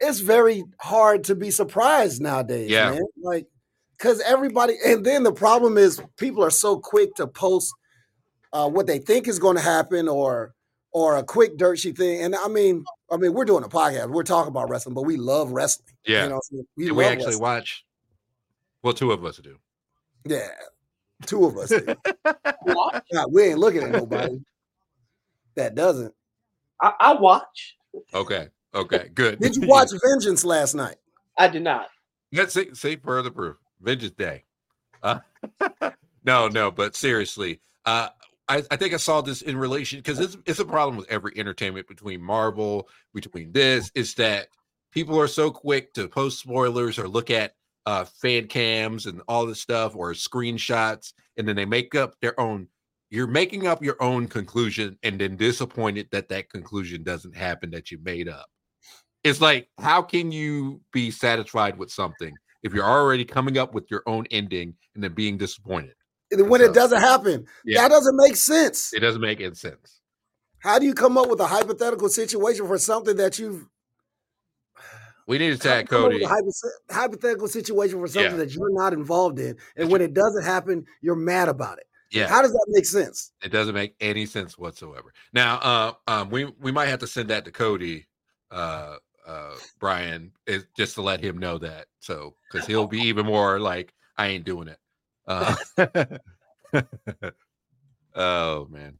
It's very hard to be surprised nowadays, Yeah. man. Like because everybody, and then the problem is people are so quick to post uh, what they think is going to happen or or a quick dirt sheet thing. And I mean, I mean, we're doing a podcast. We're talking about wrestling, but we love wrestling. Yeah. You know, what I'm saying? we, Do we actually wrestling. watch? Well, two of us do. Yeah, two of us. do. Watch. Nah, we ain't looking at nobody that doesn't. I, I watch. Okay. Okay. Good. Did you watch Vengeance last night? I did not. Let's see, see further proof. Vengeance Day. Uh, no, no, but seriously, uh, I, I think I saw this in relation because it's, it's a problem with every entertainment between Marvel, between this, is that people are so quick to post spoilers or look at uh, fan cams and all this stuff or screenshots, and then they make up their own. You're making up your own conclusion and then disappointed that that conclusion doesn't happen that you made up. It's like, how can you be satisfied with something if you're already coming up with your own ending and then being disappointed? When So- it doesn't happen, Yeah. that doesn't make sense. It doesn't make any sense. How do you come up with a hypothetical situation for something that you've We need to tag come up with Cody. a hypo- hypothetical situation for something Yeah. that you're not involved in, and when it doesn't happen, you're mad about it. Yeah, How does that make sense? it doesn't make any sense whatsoever. Now, uh, um, we we might have to send that to Cody, uh, uh, Brian, is, just to let him know that. So, because he'll be even more like, I ain't doing it. Uh, oh man.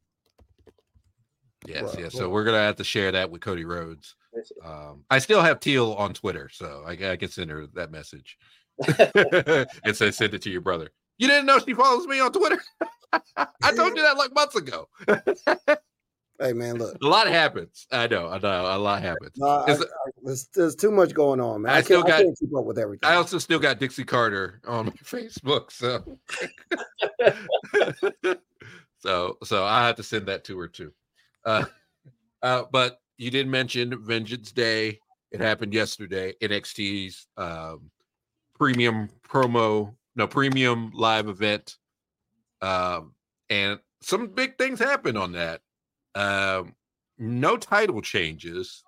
Yes, yes. So we're gonna have to share that with Cody Rhodes. Um, I still have Teil on Twitter, so I, I can send her that message. and say send it to your brother. You didn't know she follows me on Twitter? I told you that like months ago. Hey man, look, a lot happens. I know, I know, a lot happens. no, I, I, there's, there's too much going on, man. I I, still got- can't keep up with everything. I also still got Dixie Carter on my Facebook, so so so I have to send that to her too. Uh, uh, but you did mention Vengeance Day. It happened yesterday. NXT's um, premium promo, no premium live event, um, and some big things happened on that. Um, no title changes,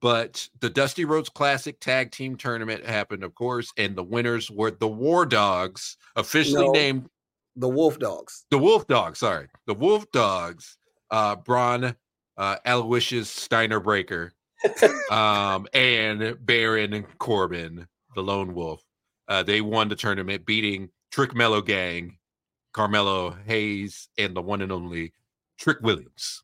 but the Dusty Rhodes Classic Tag Team Tournament happened, of course, and the winners were the War Dogs, officially No. named the Wolf Dogs. the Wolf Dogs. Sorry, the Wolf Dogs. Uh, Bron, uh, Aloysius Steiner Breaker, um, and Baron Corbin, the Lone Wolf. Uh, they won the tournament, beating Trick Mellow Gang, Carmelo Hayes, and the one and only Trick Williams.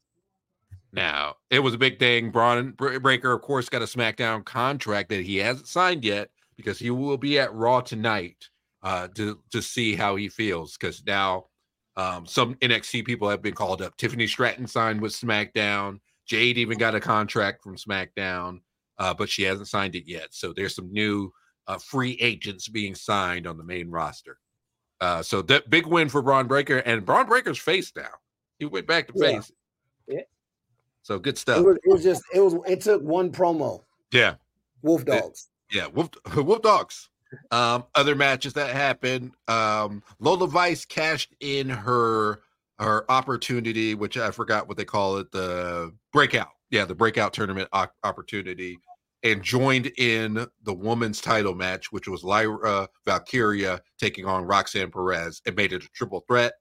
Now, it was a big thing. Bron Breakker, of course, got a SmackDown contract that he hasn't signed yet because he will be at Raw tonight uh, to to see how he feels. Because now, um, some NXT people have been called up. Tiffany Stratton signed with SmackDown. Jade even got a contract from SmackDown, uh, but she hasn't signed it yet. So there's some new uh, free agents being signed on the main roster. Uh, so that big win for Bron Breakker, and Bron Breakker's face now. He went back to face. So good It stuff. was, it was just it was it took one promo. Yeah. Wolf It- Dogs. Yeah, whoop, whoop dogs. Um, other matches that happened. Um, Lola Vice cashed in her her opportunity, which I forgot what they call it, the breakout. Yeah, the breakout tournament op- opportunity, and joined in the women's title match, which was Lyra Valkyria taking on Roxanne Perez, and made it a triple threat.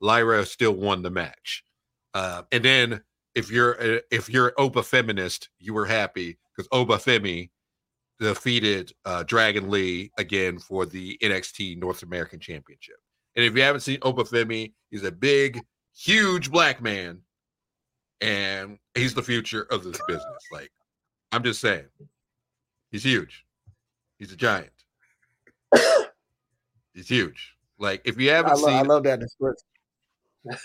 Lyra still won the match. Uh, and then if you're if you're Oba feminist, you were happy because Oba Femi defeated uh, Dragon Lee again for the NXT North American Championship. And if you haven't seen Oba Femi, he's a big, huge black man, and he's the future of this business. Like, I'm just saying, he's huge. He's a giant. he's huge. Like, if you haven't I seen, love that description.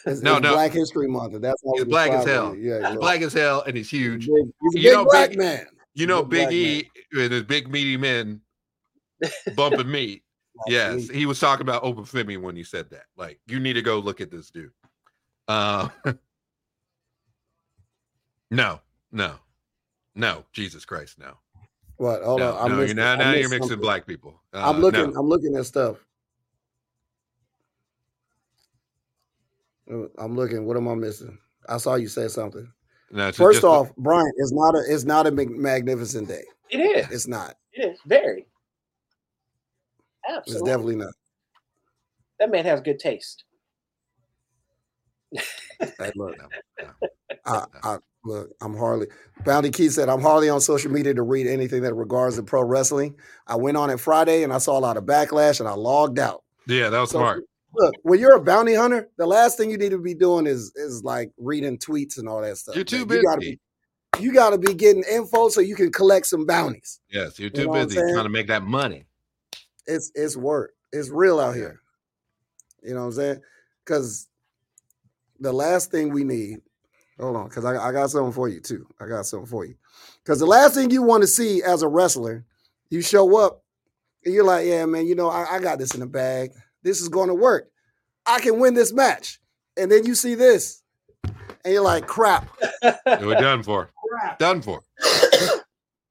It's, No, it's no. Black History Month. That's He's black as hell. Yeah, he's black as hell, and he's He's huge. a big, You know, black Big- man. You know, Big Big E and his big meaty men bumping meat. Yes, he was talking about Oba Femi when you said that. Like, you need to go look at this dude. Uh, no, no, no, Jesus Christ, no. What? Hold no, on. I no, you're missed it. now, now you're mixing something. black people. Uh, I'm looking. no. I'm looking at stuff. I'm looking. What am I missing? I saw you say something. No, First just- off, Brian, it's not a it's not a magnificent day. It is. It's not. It is very. It's Absolutely. definitely not. that man has good taste. Hey, look, no, no. I, I look. I'm hardly. Bounty Key said I'm hardly on social media to read anything that regards to pro wrestling. I went on it Friday and I saw a lot of backlash and I logged out. Yeah, that was So, smart. Look, when you're a bounty hunter, the last thing you need to be doing is is like reading tweets and all that stuff. You're too man. You gotta busy. be, you gotta be getting info so you can collect some bounties. Yes, you're You too know busy trying to make that money. It's it's work. It's real out here. You know what I'm saying? Because the last thing we need, hold on, because I, I got something for you too. I got something for you. Because the last thing you want to see as a wrestler, you show up and you're like, yeah, man, you know, I, I got this in the bag. This is going to work. I can win this match. And then you see this, and you're like, crap. We're done for. Done for.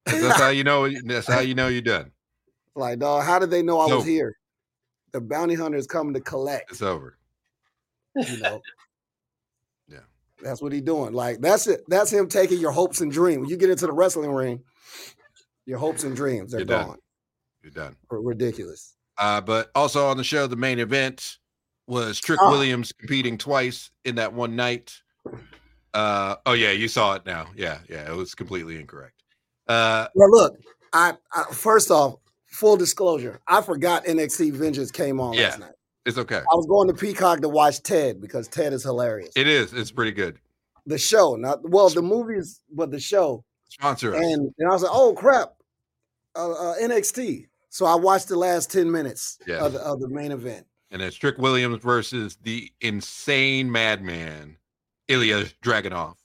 That's how you know. That's how you know you're done. like, dog, how did they know I was here? The bounty hunter is coming to collect. It's over. you know. Yeah. That's what he's doing. Like that's it. That's him taking your hopes and dreams. When you get into the wrestling ring, your hopes and dreams are You're done. gone. You're done. Ridiculous. Uh, but also on the show, the main event was Trick Oh. Williams competing twice in that one night. Uh, oh yeah, you saw it now. Yeah, yeah, it was completely incorrect. Uh, Well, look, I, I first off, full disclosure, I forgot NXT Vengeance came on Yeah. last night. it's okay. I was going to Peacock to watch Ted because Ted is hilarious. It is. It's pretty good. the show, not well, the movies, but the show. Sponsor. And and I was like, oh crap, uh, uh, NXT. So I watched the last ten minutes Yeah. of, the, of the main event. and it's Trick Williams versus the insane madman Ilya Dragunov.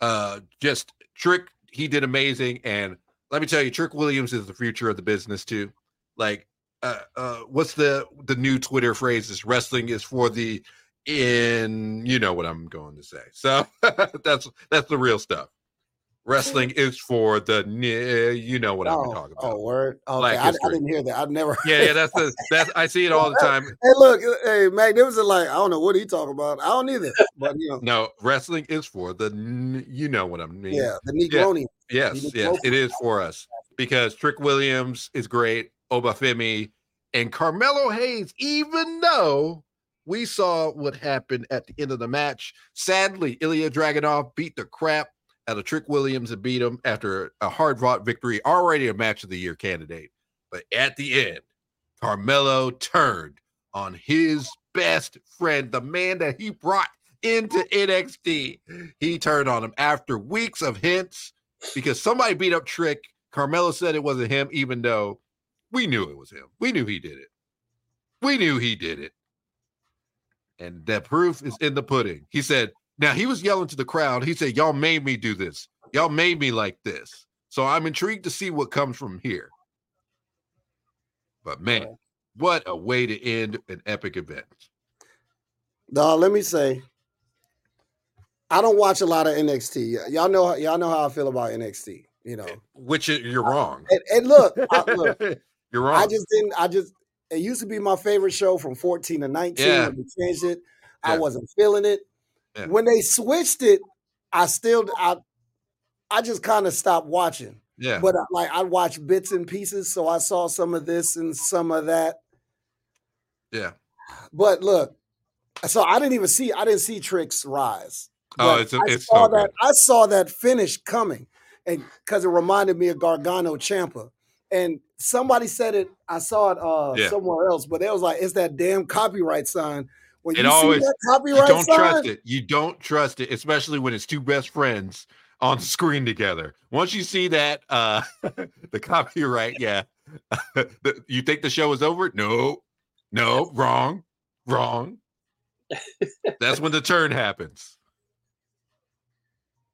Uh, just Trick, he did amazing, and let me tell you, Trick Williams is the future of the business too. Like, uh, uh, what's the the new Twitter phrase? Is wrestling is for the in you know what I'm going to say. So that's that's the real stuff. Wrestling is for the you know what I'm oh, talking about. oh, word. Okay, Black I, I didn't hear that. I've never. Yeah, yeah, that's the that's I see it all the time. Hey, look, hey, Magnificent, like I don't know what he talking about. I don't either. But you know, No, wrestling is for the you know what I mean. yeah, the Negroni. Yes, You yes, it is for us because Trick Williams is great, Obafemi, and Carmelo Hayes. Even though we saw what happened at the end of the match, sadly, Ilya Dragunov beat the crap out of Trick Williams and beat him after a hard fought victory, already a match of the year candidate. But at the end, Carmelo turned on his best friend, the man that he brought into NXT. He turned on him after weeks of hints because somebody beat up Trick. Carmelo said it wasn't him, even though we knew it was him. We knew he did it. We knew he did it. And the proof is in the pudding. He said, now he was yelling to the crowd. He said, Y'all made me do this. Y'all made me like this. So I'm intrigued to see what comes from here. But man, what a way to end an epic event. Dog, let me say, I don't watch a lot of NXT. Y'all know, y'all know how I feel about NXT. You know, eh, Which uh, you're wrong. and, and look, I, look, you're wrong. I just didn't. I just it used to be my favorite show from 14 to 19. Yeah. Changed it, I wasn't feeling it. Yeah. When they switched it, I still I I just kind of stopped watching. yeah. But I, like I watched bits and pieces, so I saw some of this and some of that. Yeah. But look, so I didn't even see I didn't see Trick's rise. Oh, it's a- I it's saw so that good. I saw that finish coming, and because it reminded me of Gargano Ciampa. And somebody said it, I saw it uh Yeah. somewhere else, but it was like it's that damn copyright sign. When It you always- see that You copyright don't sign, trust it. You don't trust it, especially when it's two best friends on screen together. Once you see that, uh the copyright, yeah. You think the show is over? No, no, wrong, wrong. That's when the turn happens.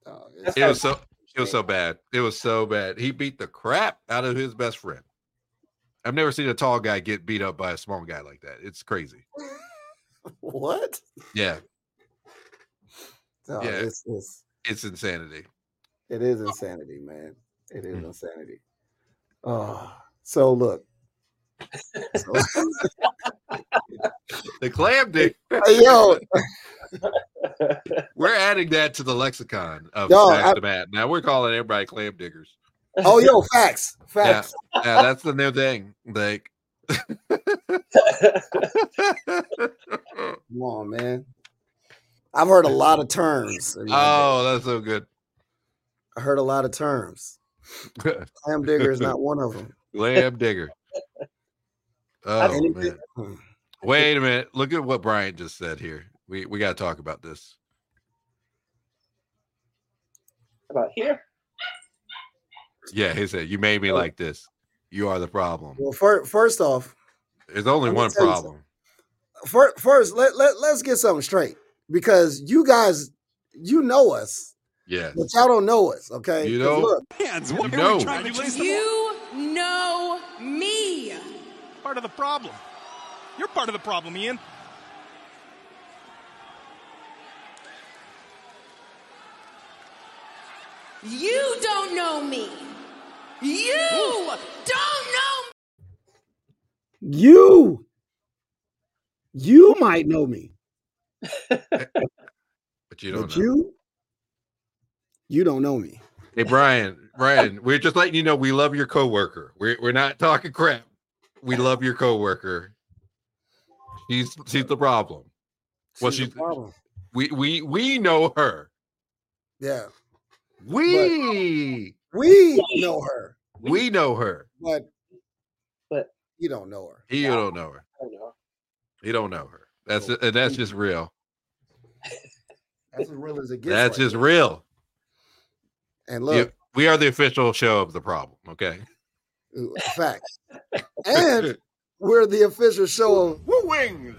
Oh, It was so it was so bad. It was so bad. He beat the crap out of his best friend. I've never seen a tall guy get beat up by a small guy like that. It's crazy. what? Yeah, No, Yeah. it's, it's it's insanity. it is insanity, man. It is Mm. insanity. Oh, so look. So- The clam dig. Hey, yo, We're adding that to the lexicon of Yo, I- the Mat. Now we're calling everybody clam diggers. oh, yo, facts, Yeah, facts. yeah, that's the new thing. Like, Come on, man. I've heard a lot of terms. in my day. oh, that's so good. I heard a lot of terms. Clam digger is not one of them. Clam digger. Oh man. Hmm. Wait a minute. Look at what Brian just said here. We we gotta talk about this. About here? Yeah, he said, You made me oh. like this. You are the problem. Well, fir- first off, There's only one problem. fir- first let, let let's get something straight because you guys, you know us, Yeah. but y'all don't know us. Okay, You 'Cause know- look, Hands, You know. You know me. part of the problem. You're part of the problem, Ian. You don't know me. You don't know you, you might know me, But you don't but know. you, you don't know me. Hey Brian, Brian, we're just letting you know we love your coworker. We're we're not talking crap. We love your coworker. She's she's the problem. Well, She's the she's- problem. We we we know her. Yeah, We we know her, we know her. but But- you don't know her. You Yeah. don't know her. I don't know. He don't know her. That's and that's just real. That's as real as it gets. That's right just there. real. And You- look, we are the official show of the problem. Okay. facts, and we're the official show of Woo wings.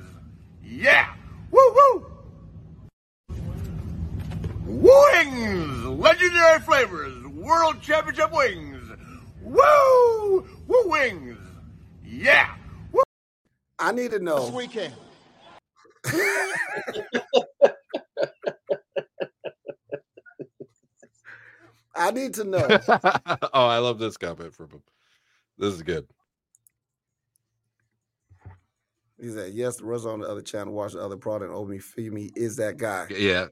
Yeah. Woo woo. Wings. Legendary flavors. World Championship wings. Woo. Woo wings. Yeah. Woo. I need to know. This weekend. I need to know. oh, I love this comment from him. This is good. He said, "Yes, the Russ on the other channel. Watch the other product. Omi Femi is that guy. Yeah.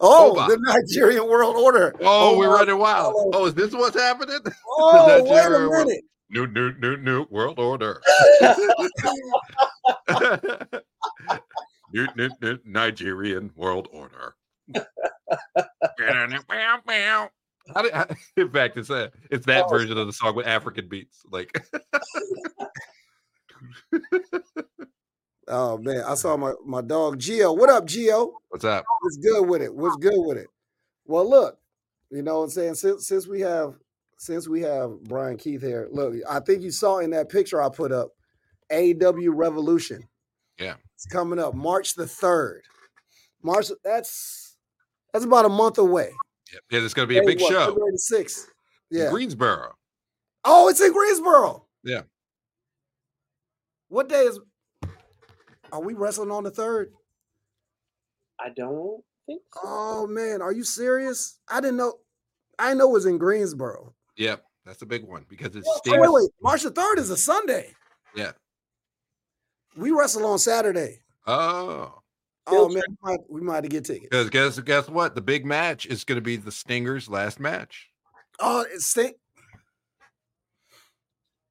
Oh, Oba. the Nigerian World Order. Oh, we're oh, running wild. oh. Oh, is this what's happening? Oh, wait a Nigerian World- minute. New, new, new, new world order. new, new, new Nigerian world order. How did, how- in fact, it's a, it's that Oh. version of the song with African beats. Like, Oh man, I saw my my dog Geo. What up, Geo? what's up? What's good with it? What's good with it? Well, look, you know what I'm saying. Since since we have since we have Brian Keith here, look, I think you saw in that picture I put up, AEW Revolution. Yeah. it's coming up March the third. March. That's that's about a month away. Yeah, it's going to be a big what, show. February the sixth. in Yeah. Greensboro. Oh, it's in Greensboro. Yeah. What day is? Are we wrestling on the third? I don't think so. Oh man, are you serious? I didn't know. I know it was in Greensboro. Yep, that's a big one because it's Oh, wait, wait. March the third is a Sunday. Yeah. We wrestle on Saturday. Oh, Oh man, we might, we might have to get tickets. because guess guess what? The big match is going to be the Stingers' last match. Oh, it's stink.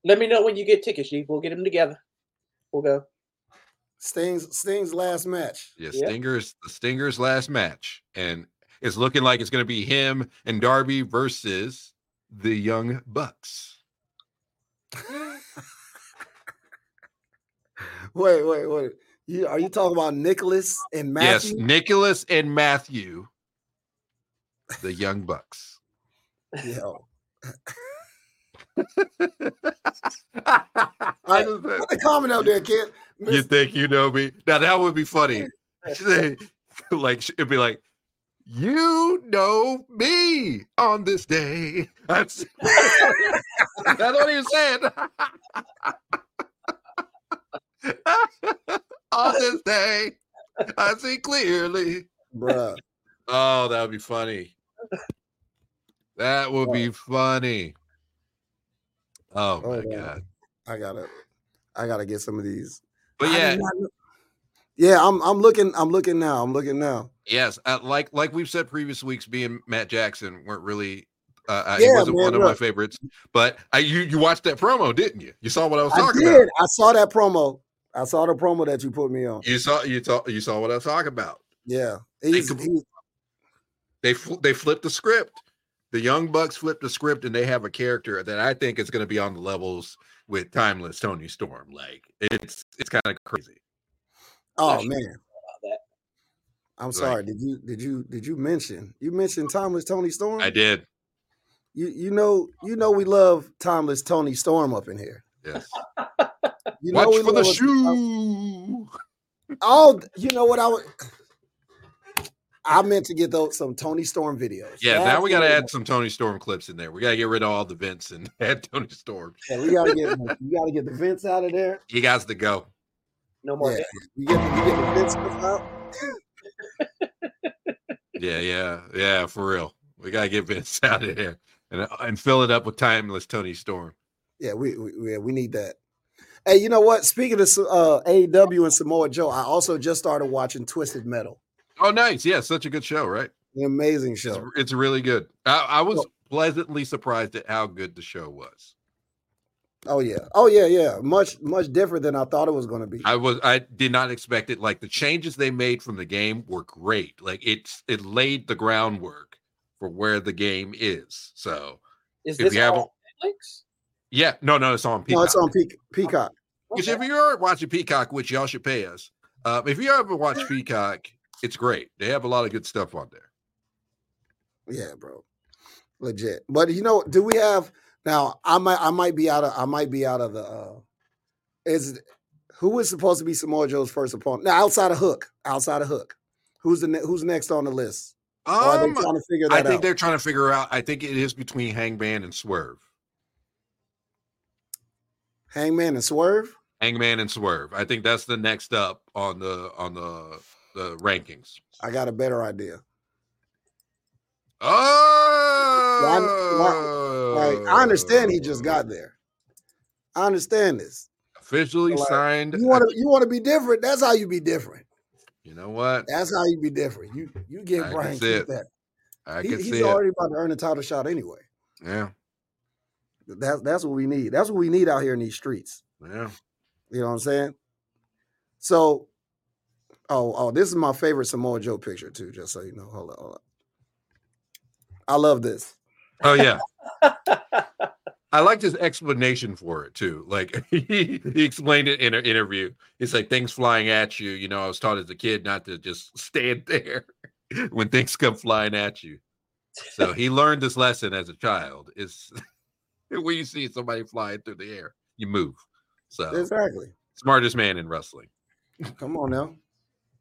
Let me know when you get tickets, Chief. We'll get them together. We'll go. Sting's Sting's last match. Yeah, Yep. Stingers, the Stingers' last match, and it's looking like it's going to be him and Darby versus the Young Bucks. Wait, wait, wait. You, are you talking about Nicholas and Matthew? Yes, Nicholas and Matthew, the Young Bucks. Yo, I just put a comment out there, kid. you think you know me? Now that would be funny. Like it'd be like, you know me on this day. That's that's what he was saying. on this day, I see clearly. Bruh. Oh, that would be funny. That would be funny. Oh Oh, my wow. god. I gotta, I gotta get some of these. But yeah, did not know- yeah, I'm, I'm looking, I'm looking now. I'm looking now. yes, uh, like like we've said previous weeks, being Matt Jackson weren't really. Uh, uh, he Yeah, wasn't man, one of my favorites, but I you you watched that promo, didn't you? You saw what I was I talking did. about. I saw that promo. I saw the promo that you put me on. You saw you saw you saw what I was talking about. Yeah, he's, could- he's They fl- they flipped the script. The Young Bucks flip the script, and they have a character that I think is going to be on the levels with Timeless Toni Storm. Like it's it's kind of crazy. oh sure man. that. I'm Like- sorry. Did you did you did you mention you mentioned Timeless Toni Storm? I did. You you know you know we love Timeless Toni Storm up in here. Yes. You know Watch for the shoe. Oh, you know what I would. I meant to get those some Toni Storm videos. Yeah, now we got to add some Toni Storm clips in there. We got to get rid of all the Vince and add Toni Storm. Yeah, we gotta get we gotta get the Vince out of there. He got to go. No more. Yeah, Vince. we get we get the Vince stuff out. Yeah, yeah, yeah, for real. We got to get Vince out of there and and fill it up with timeless Toni Storm. Yeah, we we, yeah, we need that. Hey, you know what? Speaking of uh, AEW and Samoa Joe, I also just started watching Twisted Metal. Oh, nice. Yeah, such a good show, right? An amazing show. it's really good. I, I was Well- pleasantly surprised at how good the show was. Oh yeah, oh yeah, yeah. Much much different than I thought it was going to be. I was I did not expect it. Like the changes they made from the game were great. Like it's it laid the groundwork for where the game is. So Is If this you have on Netflix? yeah, no, no, it's on Peacock. no, it's on Peac- Peacock. Because Okay. if you're watching Peacock, which y'all should pay us, um, if you ever watch Peacock, it's great. They have a lot of good stuff on there. Yeah, bro. Legit. But you know, do we have now I might I might be out of I might be out of the uh is who is supposed to be Samoa Joe's first opponent? Now outside of Hook, outside of Hook. Who's the ne- who's next on the list? Or are they Um, trying to figure I think out? they're trying to figure out. I think it is between Hangman and Swerve. Hangman and Swerve? Hangman and Swerve. I think that's the next up on the on the the rankings. I got a better idea. Oh, Like, I understand he just got oh. there. I understand this. officially Like, signed. You want to you want to be different? That's how you be different. You know what? That's how you be different. You you give I Brian Keith that. I He- can he's see it. already about to earn a title shot anyway. Yeah, That's that's what we need. That's what we need out here in these streets. yeah. You know what I'm saying? So, oh, oh, this is my favorite Samoa Joe picture too. Just so you know, hold on, hold on. I love this. Oh yeah. I liked his explanation for it too. Like he, he explained it in an interview. It's like things flying at you. You know, I was taught as a kid not to just stand there when things come flying at you. So he learned this lesson as a child. Is when you see somebody flying through the air, you move. So Exactly. smartest man in wrestling. Come on now,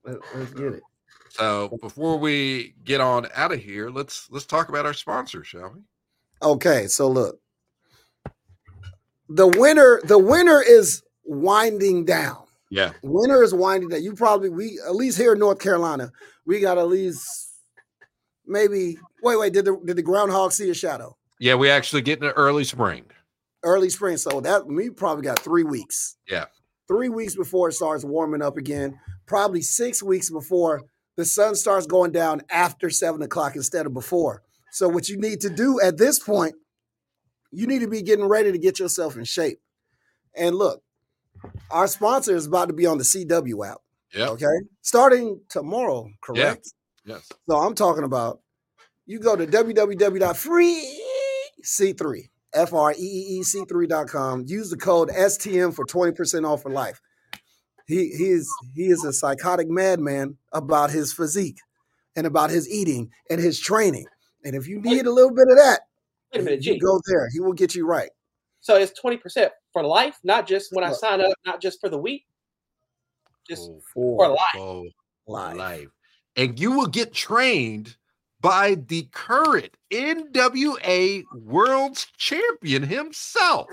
Let, us get it. So before we get on out of here, let's let's talk about our sponsor, shall we? Okay, so look, the winner, the winner is winding down. Yeah. Winter is winding down. You probably we at least here in North Carolina, we got at least maybe. Wait, wait. Did the did the groundhog see a shadow? Yeah, we actually get into early spring. Early spring. So that we probably got three weeks. Yeah. Three weeks before it starts warming up again. Probably six weeks before the sun starts going down after seven o'clock instead of before. So what you need to do at this point, you need to be getting ready to get yourself in shape. And look, our sponsor is about to be on the CW app. Yeah. Okay. Starting tomorrow, correct? Yes. So I'm talking about you go to www.freec3, F R E E E C3.com. Use the code STM for 20% off for life. He he is he is a psychotic madman about his physique and about his eating and his training. And if you need a little bit of that, Wait a minute, you G. go there. He will get you right. So it's twenty percent for life, not just when I sign up, not just for the week, just Oh, for life. oh, Live. life. And you will get trained by the current NWA World's Champion himself.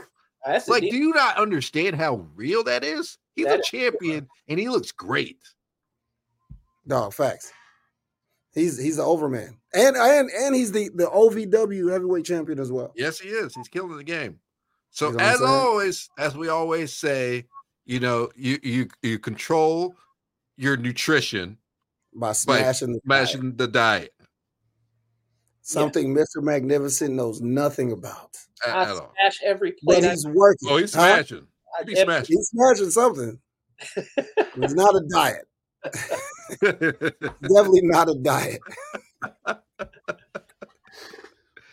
That's Like, do you not understand how real that is? He's That a is champion and he looks great. Dog, facts. He's he's the overman. And and and he's the the OVW heavyweight champion as well. Yes, he is. He's killing the game. So You know as always, as we always say, you know, you you you control your nutrition by smashing the diet. smashing the diet something Mr. Magnificent knows nothing about. at, I at all. smash every But plate. I- he's working. Oh, he's smashing. I- He's smashing. He's smashing something. It's not a diet. Definitely not a diet.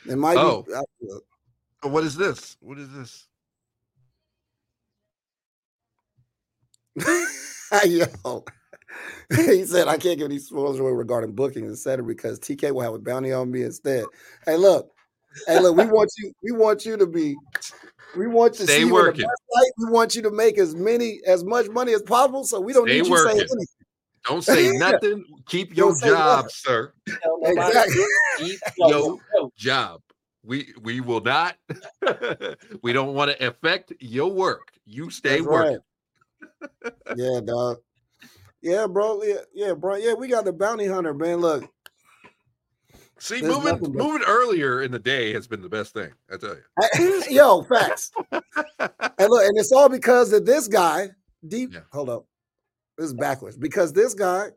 It might Oh. be. uh, what is this? What is this? Yo. he said, I can't give any spoilers away regarding bookings, etc., because TK will have a bounty on me instead. Hey, look. Hey, look, we want you, we want you to be, we want to Stay see you in the working. best light. We want you to make as many, as much money as possible. So we don't Stay need you saying working. anything. Don't say nothing. Keep your job, nothing. sir. Exactly. Keep your job. We we will not. we don't want to affect your work. You stay That's working. right. yeah, dog. Yeah, bro. Yeah, yeah, bro. Yeah, we got the bounty hunter, man. Look, See, There's moving nothing but- moving earlier in the day has been the best thing. I tell you. yo, facts. and look, and it's all because of this guy. Deep. Yeah. Hold up. This is backwards because this guy.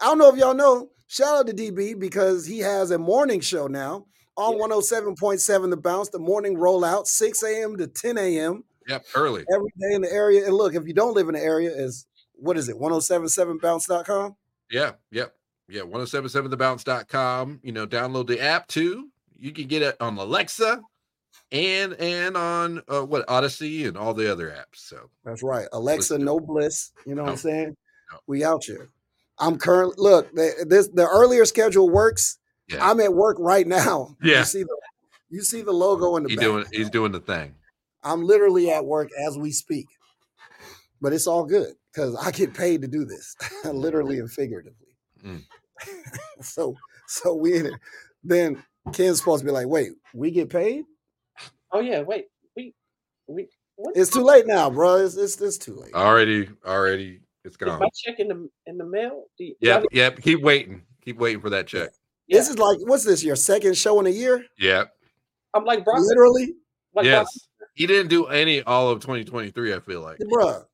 I don't know if y'all know. Shout out to DB because he has a morning show now on Yeah. 107.7 The Bounce, the morning rollout, 6 a.m. to 10 a.m. Yep, early. every day in the area. And look, if you don't live in the area, is what is it? 1077bounce.com? Yeah, yep. Yeah, 1077thebounce.com. You know, download the app too. You can get it on Alexa and and on uh, what Audacy and all the other apps. So That's right. Alexa, no bliss. You know what I'm saying? No. We out here. I'm currently look. The, this the earlier schedule works. Yeah. I'm at work right now. Yeah. You see the you see the logo in the he's back. doing he's doing the thing. I'm literally at work as we speak. But it's all good because I get paid to do this, literally and figuratively. Mm. so so we in it. Then Ken's supposed to be like, wait, we get paid? Oh yeah, wait, we we what? It's too late now, bro. It's it's, it's too late. Already, already, it's gone. my check in the in the mail? Do you- Yep, yep. Keep waiting. Keep waiting for that check. This is like, what's this? Your second show in a year? Yep. I'm like Brock. Literally, Like Brock- Yes. He didn't do any all of 2023. I feel like. bruh.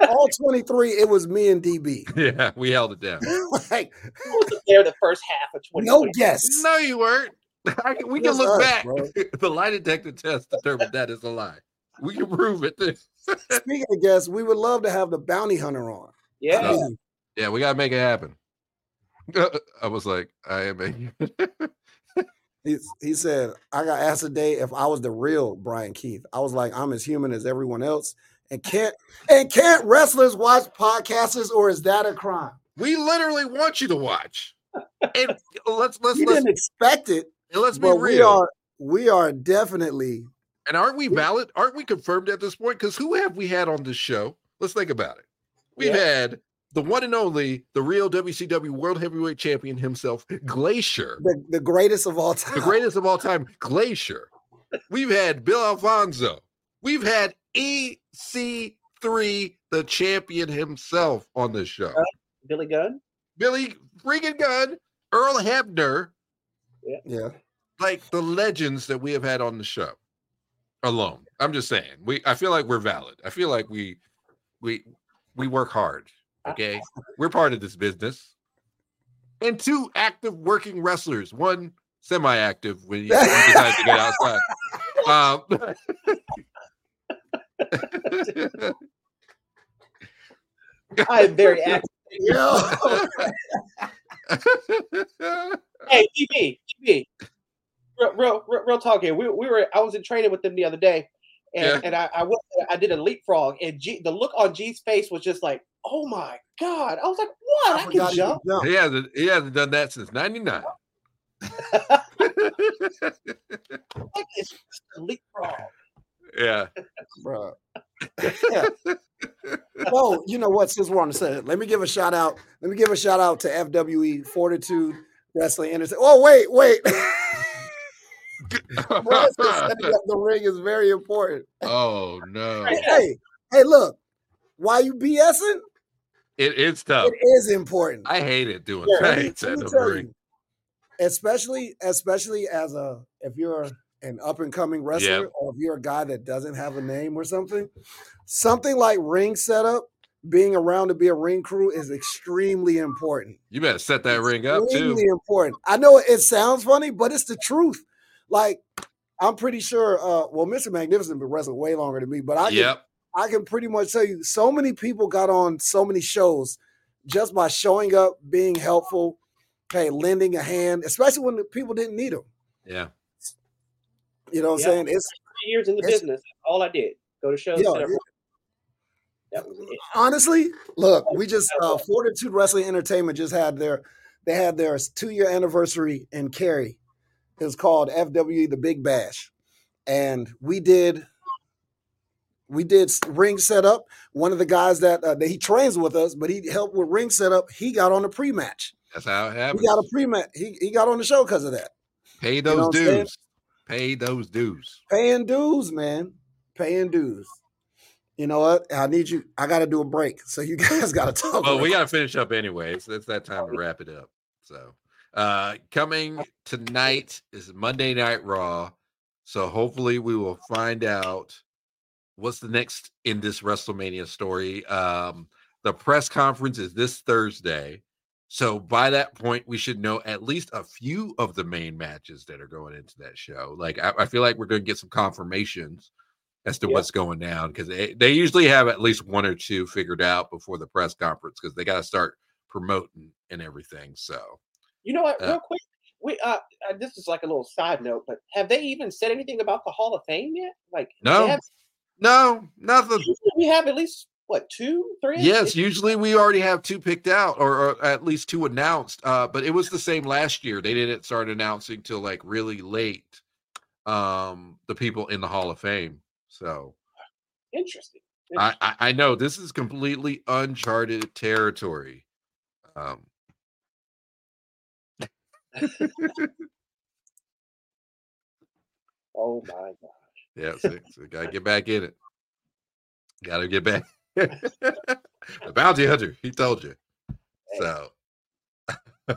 All 23, it was me and DB. Yeah, we held it down. like, I was there the first half of 2020. no guests. No, you weren't. I can- we can look us, back. bro. the lie detector test determined that is a lie. We can prove it. Speaking of guests, we would love to have the bounty hunter on. Yeah, No. Yeah, we gotta make it happen. I was like, I am a he, he said, I got asked today if I was the real Brian Keith. I was like, I'm as human as everyone else. And can't and can't wrestlers watch podcasters or is that a crime? we literally want you to watch. And let's let's We let's, didn't expect it, and let's be but we real. are we are definitely And aren't we valid? Aren't we confirmed at this point? Because who have we had on this show? Let's think about it. We've Yeah. had the one and only, the real WCW World Heavyweight Champion himself, Glacier, the, the greatest of all time. the greatest of all time, Glacier. We've had Bill Alfonso. We've had EC3, the champion himself, on this show. Billy Gunn. Billy freaking Gunn, Earl Hebner, Yeah. Yeah. like the legends that we have had on the show alone. I'm just saying. We I feel like we're valid. I feel like we we we work hard. Okay. We're part of this business. And two active working wrestlers, one semi-active when you, decide to get outside. Um, I am very active. Hey, DB, DB. Real, real, real, real talk here. We, we were. I was in training with them the other day, and Yeah. and I I, went, I did a leapfrog, and G, the look on G's face was just like, oh my god! I was like, what? I, forgot can you could jump. jump. he hasn't he hasn't done that since 99. Like, it's just a leapfrog. yeah. Bruh. Yeah. well, you know what? Since we're on the set, let me give a shout out. Let me give a shout out to FWE Fortitude Wrestling Entertainment. Oh, wait, wait. Bro, setting up the ring is very important. oh no. Hey, hey, hey, look. Why you BSing? It, it's tough. It is important. I hate it doing Yeah, let me- let at me the tell ring. you, especially especially as a if you're an up and coming wrestler, Yep. or if you're a guy that doesn't have a name or something, something like ring setup, being around to be a ring crew is extremely important. You better set that ring up too. Extremely important. I know it sounds funny, but it's the truth. Like I'm pretty sure. Uh, well, Mr. Magnificent been wrestling way longer than me, but I Yep. I can pretty much tell you so many people got on so many shows just by showing up, being helpful, hey, lending a hand, especially when the people didn't need them. Yeah. You know what Yeah. I'm saying? It's Three years in the business. All I did go to shows. Yeah, yeah. That was it. honestly, look, we just uh Fortitude Wrestling Entertainment just had their they had their two year anniversary in Cary. It was called FWE the Big Bash. And we did we did ring setup. One of the guys that, uh, that he trains with us, but he helped with ring setup. He got on the pre match. That's how it happened. He got a pre match. He, he got on the show because of that. Pay those I'm saying? dues. Pay those dues. Paying dues, man. Paying dues. You know what? I need you. I got to do a break. So you guys got to talk. Well, we got to finish up anyway. So it's that time to wrap it up. So, uh, coming tonight is Monday Night Raw. So hopefully we will find out what's the next in this WrestleMania story. Um, the press conference is this Thursday. So by that point, we should know at least a few of the main matches that are going into that show. Like I, I feel like we're going to get some confirmations as to Yep. what's going down because they, they usually have at least one or two figured out before the press conference because they got to start promoting and everything. So You know what? Uh, Real quick, we uh, uh, this is like a little side note, but have they even said anything about the Hall of Fame yet? Like, no, no, nothing. usually we have at least what two, three? Yes, usually we already have two picked out or, or at least two announced. Uh, but it was the same last year. They didn't start announcing till like really late. Um, the people in the Hall of Fame. So interesting. I, I I know this is completely uncharted territory. Um, Oh my god. Yeah, so, so gotta get back in it. Gotta get back. the bounty hunter, he told you. So,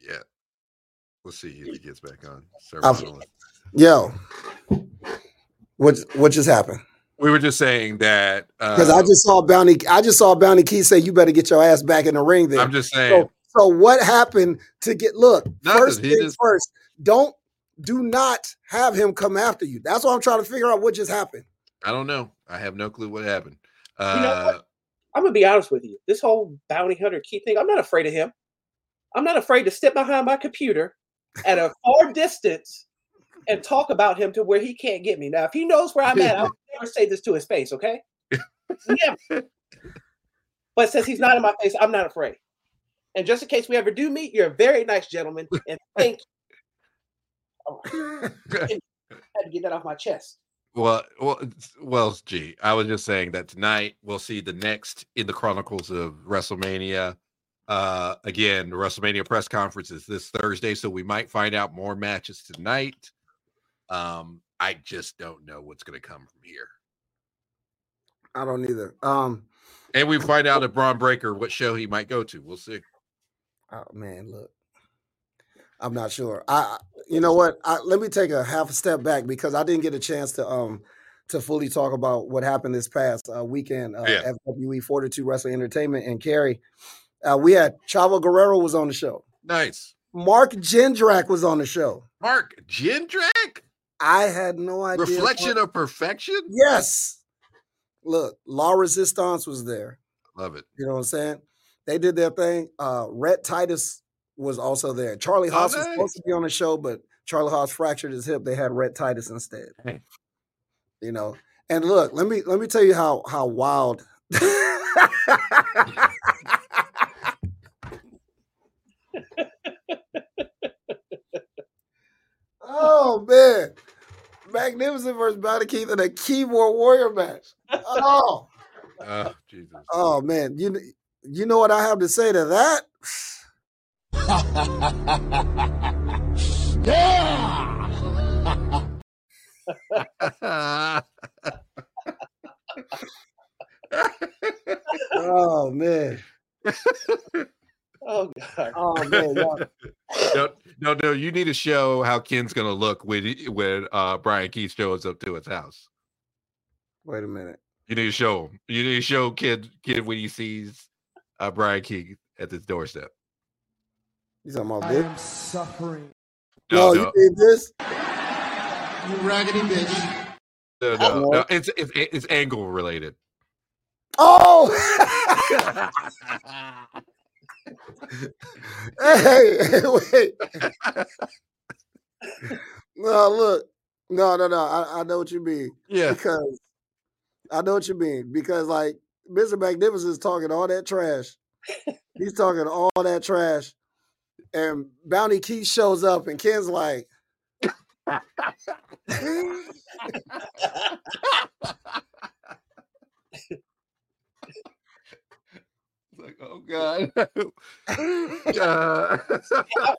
yeah. Let's see if he gets back on. I've- Yo, what what just happened? We were just saying that Because uh, I just saw Bounty. I just saw Bounty Key say, "You better get your ass back in the ring." There. I'm just saying. so, so what happened to get? Look, Nothing, first he things just- first. Don't do not have him come after you. That's why I'm trying to figure out what just happened. I don't know. I have no clue what happened. know Uh, what? I'm gonna be honest with you. This whole bounty hunter key thing, I'm not afraid of him. I'm not afraid to step behind my computer at a far distance and talk about him to where he can't get me. Now, if he knows where I'm at, I'll never say this to his face, okay? Never. But since he's not in my face, I'm not afraid. And just in case we ever do meet, you're a very nice gentleman, and thank you. I had to get that off my chest. Well, well, it's- well, gee, I was just saying that tonight we'll see the next in the chronicles of WrestleMania. Uh, again, the WrestleMania press conference is this Thursday, so we might find out more matches tonight. Um, I just don't know what's going to come from here, I don't either. Um, and we find out if Bron Breakker what show he might go to. We'll see. oh man, look, I'm not sure. I, you know what? I, let me take a half a step back because I didn't get a chance to um to fully talk about what happened this past uh, weekend. Uh, Yeah. FWE Fortitude Wrestling Entertainment and Cary. Uh, we had Chavo Guerrero was on the show. Nice, Mark Jindrak was on the show. Mark Jindrak, I had no idea. reflection of perfection. Yes. Look, La Resistance was there. Love it. You know what I'm saying? They did their thing. Uh Rhett Titus was also there. Charlie Oh, Haas was supposed to be on the show, but Charlie Haas fractured his hip. They had Rhett Titus instead. Hey. You know. And look, let me let me tell you how how wild Oh man. Magnificent versus Bounty Keith in a keyboard warrior match. Oh, Oh, Jesus. oh man. You you know what I have to say to that? Oh man. Oh god. Oh man, No, no, no. You need to show how Ken's gonna look when when uh Brian Keith shows up to his house. wait a minute. You need to show him. You need to show Kid Kid when he sees uh Brian Keith at his doorstep. You talking about I am suffering. No, No, no, you did this? You raggedy bitch. no, no, No. no. It's it's it's angle related. Oh! hey, wait. No, look. No, no, no. I, I know what you mean. Yeah. Because I know what you mean. Because like Mr. Magnificent is talking all that trash. He's talking all that trash. And Bounty Keith shows up and Ken's like, Like, oh god. Uh, I,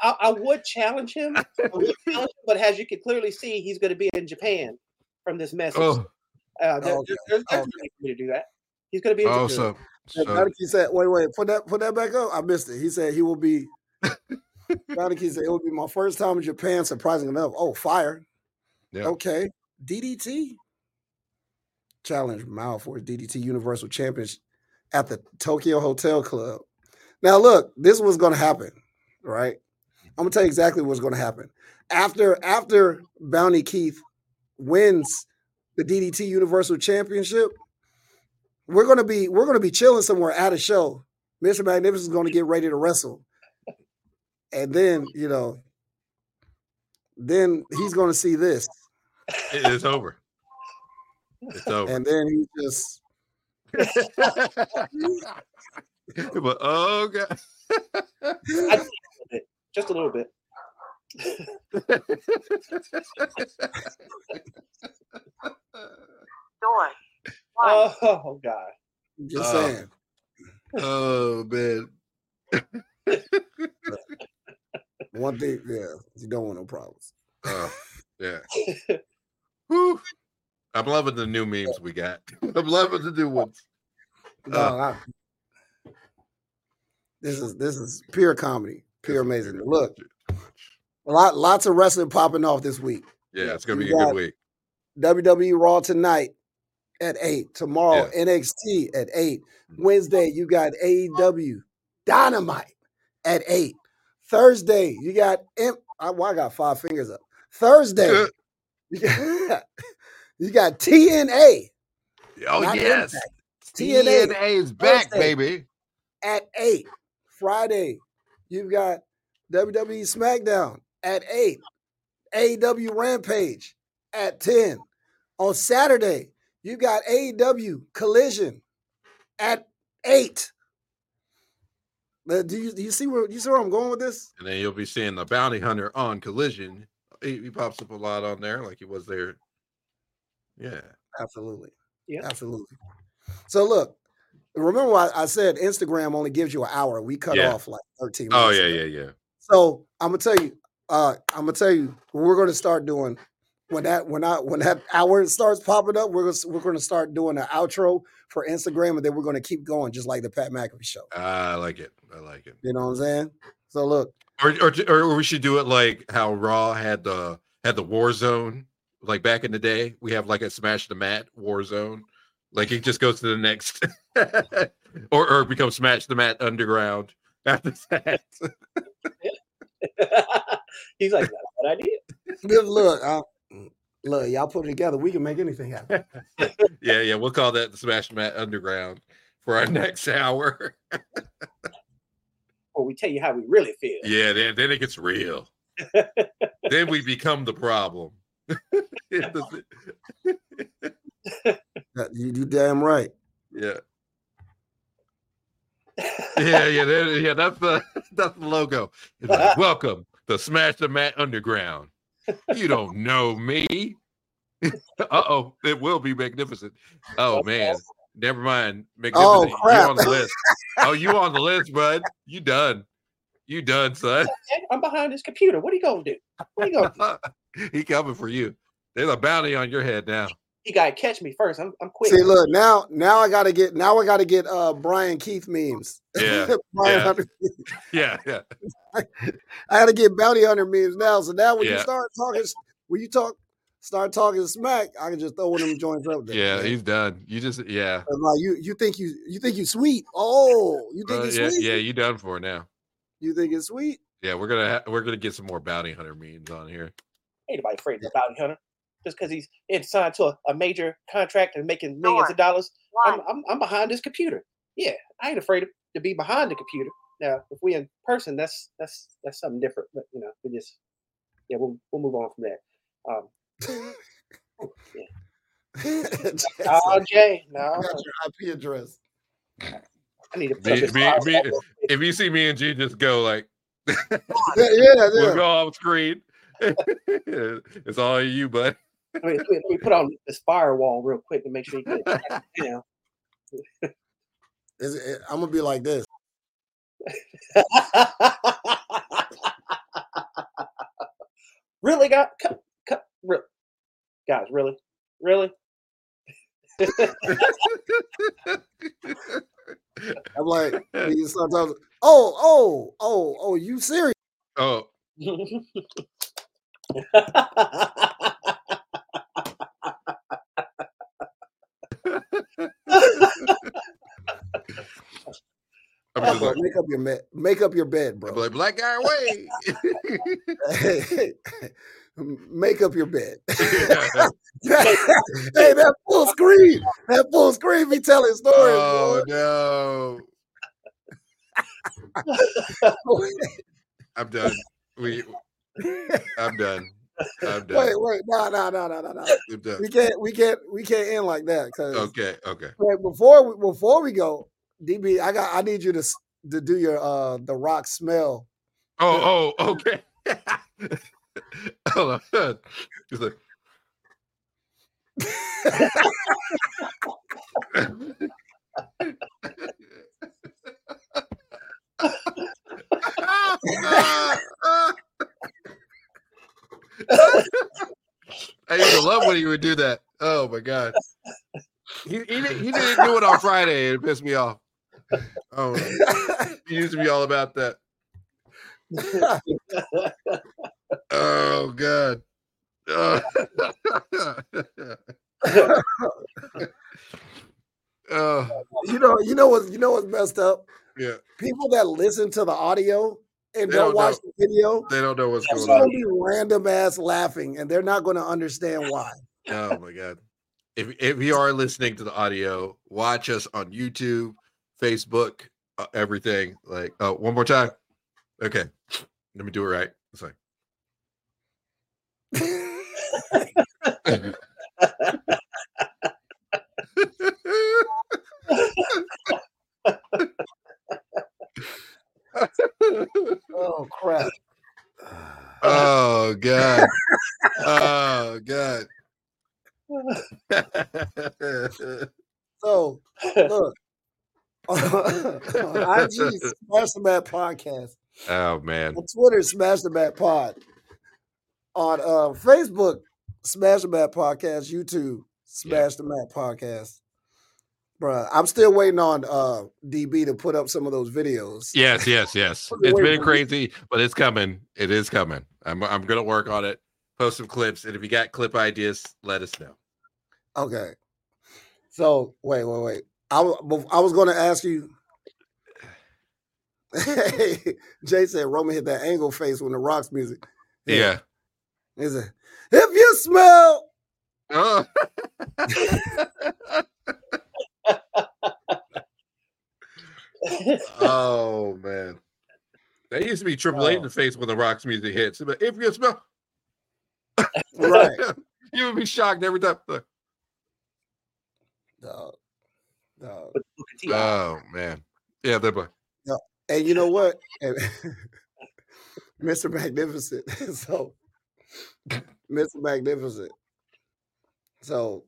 I, I would challenge him, I would challenge him, but as you can clearly see, he's going to be in Japan from this message. oh, uh, there- okay, there's, there's okay. no need for me to do that. He's going to be in oh, Japan. so, And so said, wait, wait, put that put that back up. I missed it. He said he will be Bounty Keith said it will be my first time in Japan, surprising enough. Oh, fire. Yeah. Okay. DDT. Challenge Mao for DDT Universal Championship at the Tokyo Hotel Club. Now, look, this was going to happen, right? I'm gonna tell you exactly what's going to happen after after Bounty Keith wins the DDT Universal Championship. We're gonna be we're gonna be chilling somewhere at a show. Mr. Magnificent is going to get ready to wrestle, and then you know, then he's going to see this, it is over. It's over. and then he just but oh god. Just a little bit. Oh, God. just Oh. saying. oh man. One thing, yeah, you don't want no problems. Oh, yeah. Whew. I'm loving the new memes we got. I'm loving the new ones. No, Uh. I- this is this is pure comedy, pure amazing. Look, a lot lots of wrestling popping off this week. Yeah, it's gonna You be a good week. WWE Raw tonight at eight. Tomorrow NXT at eight. Mm. Wednesday you got AEW Dynamite at eight. Thursday you got M- I, well, I got five fingers up. Thursday you got, you got TNA Oh yes. Impact. TNA TNA is back, Thursday. baby. at eight. Friday you've got WWE SmackDown at eight. AEW Rampage at 10. On Saturday, you got AEW Collision at 8. Do you, do you see where you see where I'm going with this? And then you'll be seeing the bounty hunter on collision. He, he pops up a lot on there, like he was there. Yeah. Absolutely. Yeah. Absolutely. So look, remember what I said Instagram only gives you an hour. We cut Yeah. off like 13 Oh yeah, ago. yeah, yeah. So I'm gonna tell you, uh, I'm gonna tell you we're gonna start doing when that when I when that hour starts popping up. We're gonna we're gonna start doing an outro for Instagram, and then we're gonna keep going just like the Pat McAfee show. I like it. I like it. You know what I'm saying? So look, Or, or or we should do it like how Raw had the had the War Zone, like back in the day. We have like a Smash the Mat War Zone. Like it just goes to the next, or or become Smash the Mat Underground after that. He's like, that's a good idea. look, look, uh, look, y'all put it together. We can make anything happen. yeah, yeah, we'll call that the Smash the Mat Underground for our next hour. Or we tell you how we really feel. Yeah, then then it gets real. then we become the problem. You, you damn right. yeah. Yeah, yeah, that- yeah. That's the that's the logo. Like, Welcome to Smash the Mat Underground. You don't know me. uh oh, it will be magnificent. Oh man, never mind. Oh, Magnificent. you crap. on the list. Oh, you on the list, bud. You done. You done, son. I'm behind this computer. What are you gonna do? What are you gonna do? he coming for you. There's a bounty on your head now. He gotta catch me first. I'm I'm quick. See, look now. Now I gotta get. Now I gotta get uh Brian Keith memes. Yeah, Brian yeah. Hunter. Yeah, yeah. I gotta get bounty hunter memes now. So now when you start talking, when you talk, start talking smack, I can just throw one of them joints up there. Yeah, man. he's done. You just yeah. Like you, you think you, you think you sweet? Oh, you think Uh, it's yeah, sweet? yeah, you done for now. You think it's sweet? Yeah, we're gonna ha- we're gonna get some more bounty hunter memes on here. Ain't nobody afraid of bounty hunter. Just because he's signed to a, a major contract and making millions of dollars. I'm, I'm I'm behind this computer. Yeah, I ain't afraid to be behind the computer. Now, if we in person, that's that's that's something different. But you know, we just yeah, we'll we'll move on from that. Um, oh, Jay, no, Got your IP address. I need to put Me, me, me, if you see me and G, just go like Yeah, yeah, we'll go off screen. it's all you, bud. Let me, let me- put on this firewall real quick to make sure you get you know. Is it- I'm gonna be like this. really, guys? Cut, cut, re- guys, really, really? I'm like, when you start talking, oh, oh, oh, oh, you serious? Oh, Just like, make up your bed. Make up your bed, bro. like black guy away. make up your bed. Hey, that full screen. That full screen be telling stories. oh no. I'm done. We, I'm done. I'm done. wait, wait, no, no, no, no, no, no. We can't, we can't, we can't end like that. Okay, okay. before, we, before we go, DB, I got, I need you to to do your uh the rock smell. Oh, oh, okay. Hold on. He's like, I used to love when he would do that. Oh my god. He, he, didn't, he didn't do it on Friday. It pissed me off. Oh, he used to be all about that. Oh god. Oh. oh you know, you know what, you know what's messed up? yeah. People that listen to the audio and They don't, don't watch know. the video, They don't know what's it's going gonna on. be random ass laughing, and they're not going to understand why. Oh my god. If if you are listening to the audio, watch us on YouTube, Facebook, uh, everything. Like, oh, one more time. Okay. Let me do it right. It's like oh crap! oh god. Oh god. So look, on IG Smash the Mat Podcast, oh man. on Twitter Smash the Mat Pod, on uh, Facebook Smash the Mat Podcast, YouTube Smash the Mat Podcast. Bruh, I'm still waiting on uh, DB to put up some of those videos. Yes, yes, yes. it's been me. crazy, but it's coming. It is coming. I'm I'm gonna work on it. Post some clips, and if you got clip ideas, let us know. Okay. So wait, wait, wait. I, wa- I was going to ask you. Jay said Roman hit that angle face when the rocks music. Yeah. He said, if you smell. Oh. oh man. That used to be Triple H in Oh. the face when the Rocks music hits. But if you smell Right. you would be shocked every time. Like, Dog. Dog. With Booker T. Oh man. Yeah, they're like, And you know what? Mr. Magnificent. so, Mr. Magnificent. So,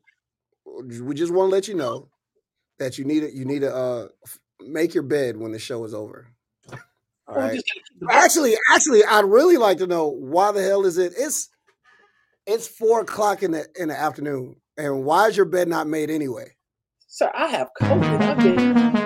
we just want to let you know that you need to you need to uh make your bed when the show is over. All right. just gotta keep the- Actually, actually, I'd really like to know why the hell is it? It's it's four o'clock in the in the afternoon. And why is your bed not made anyway? Sir, I have COVID. I've been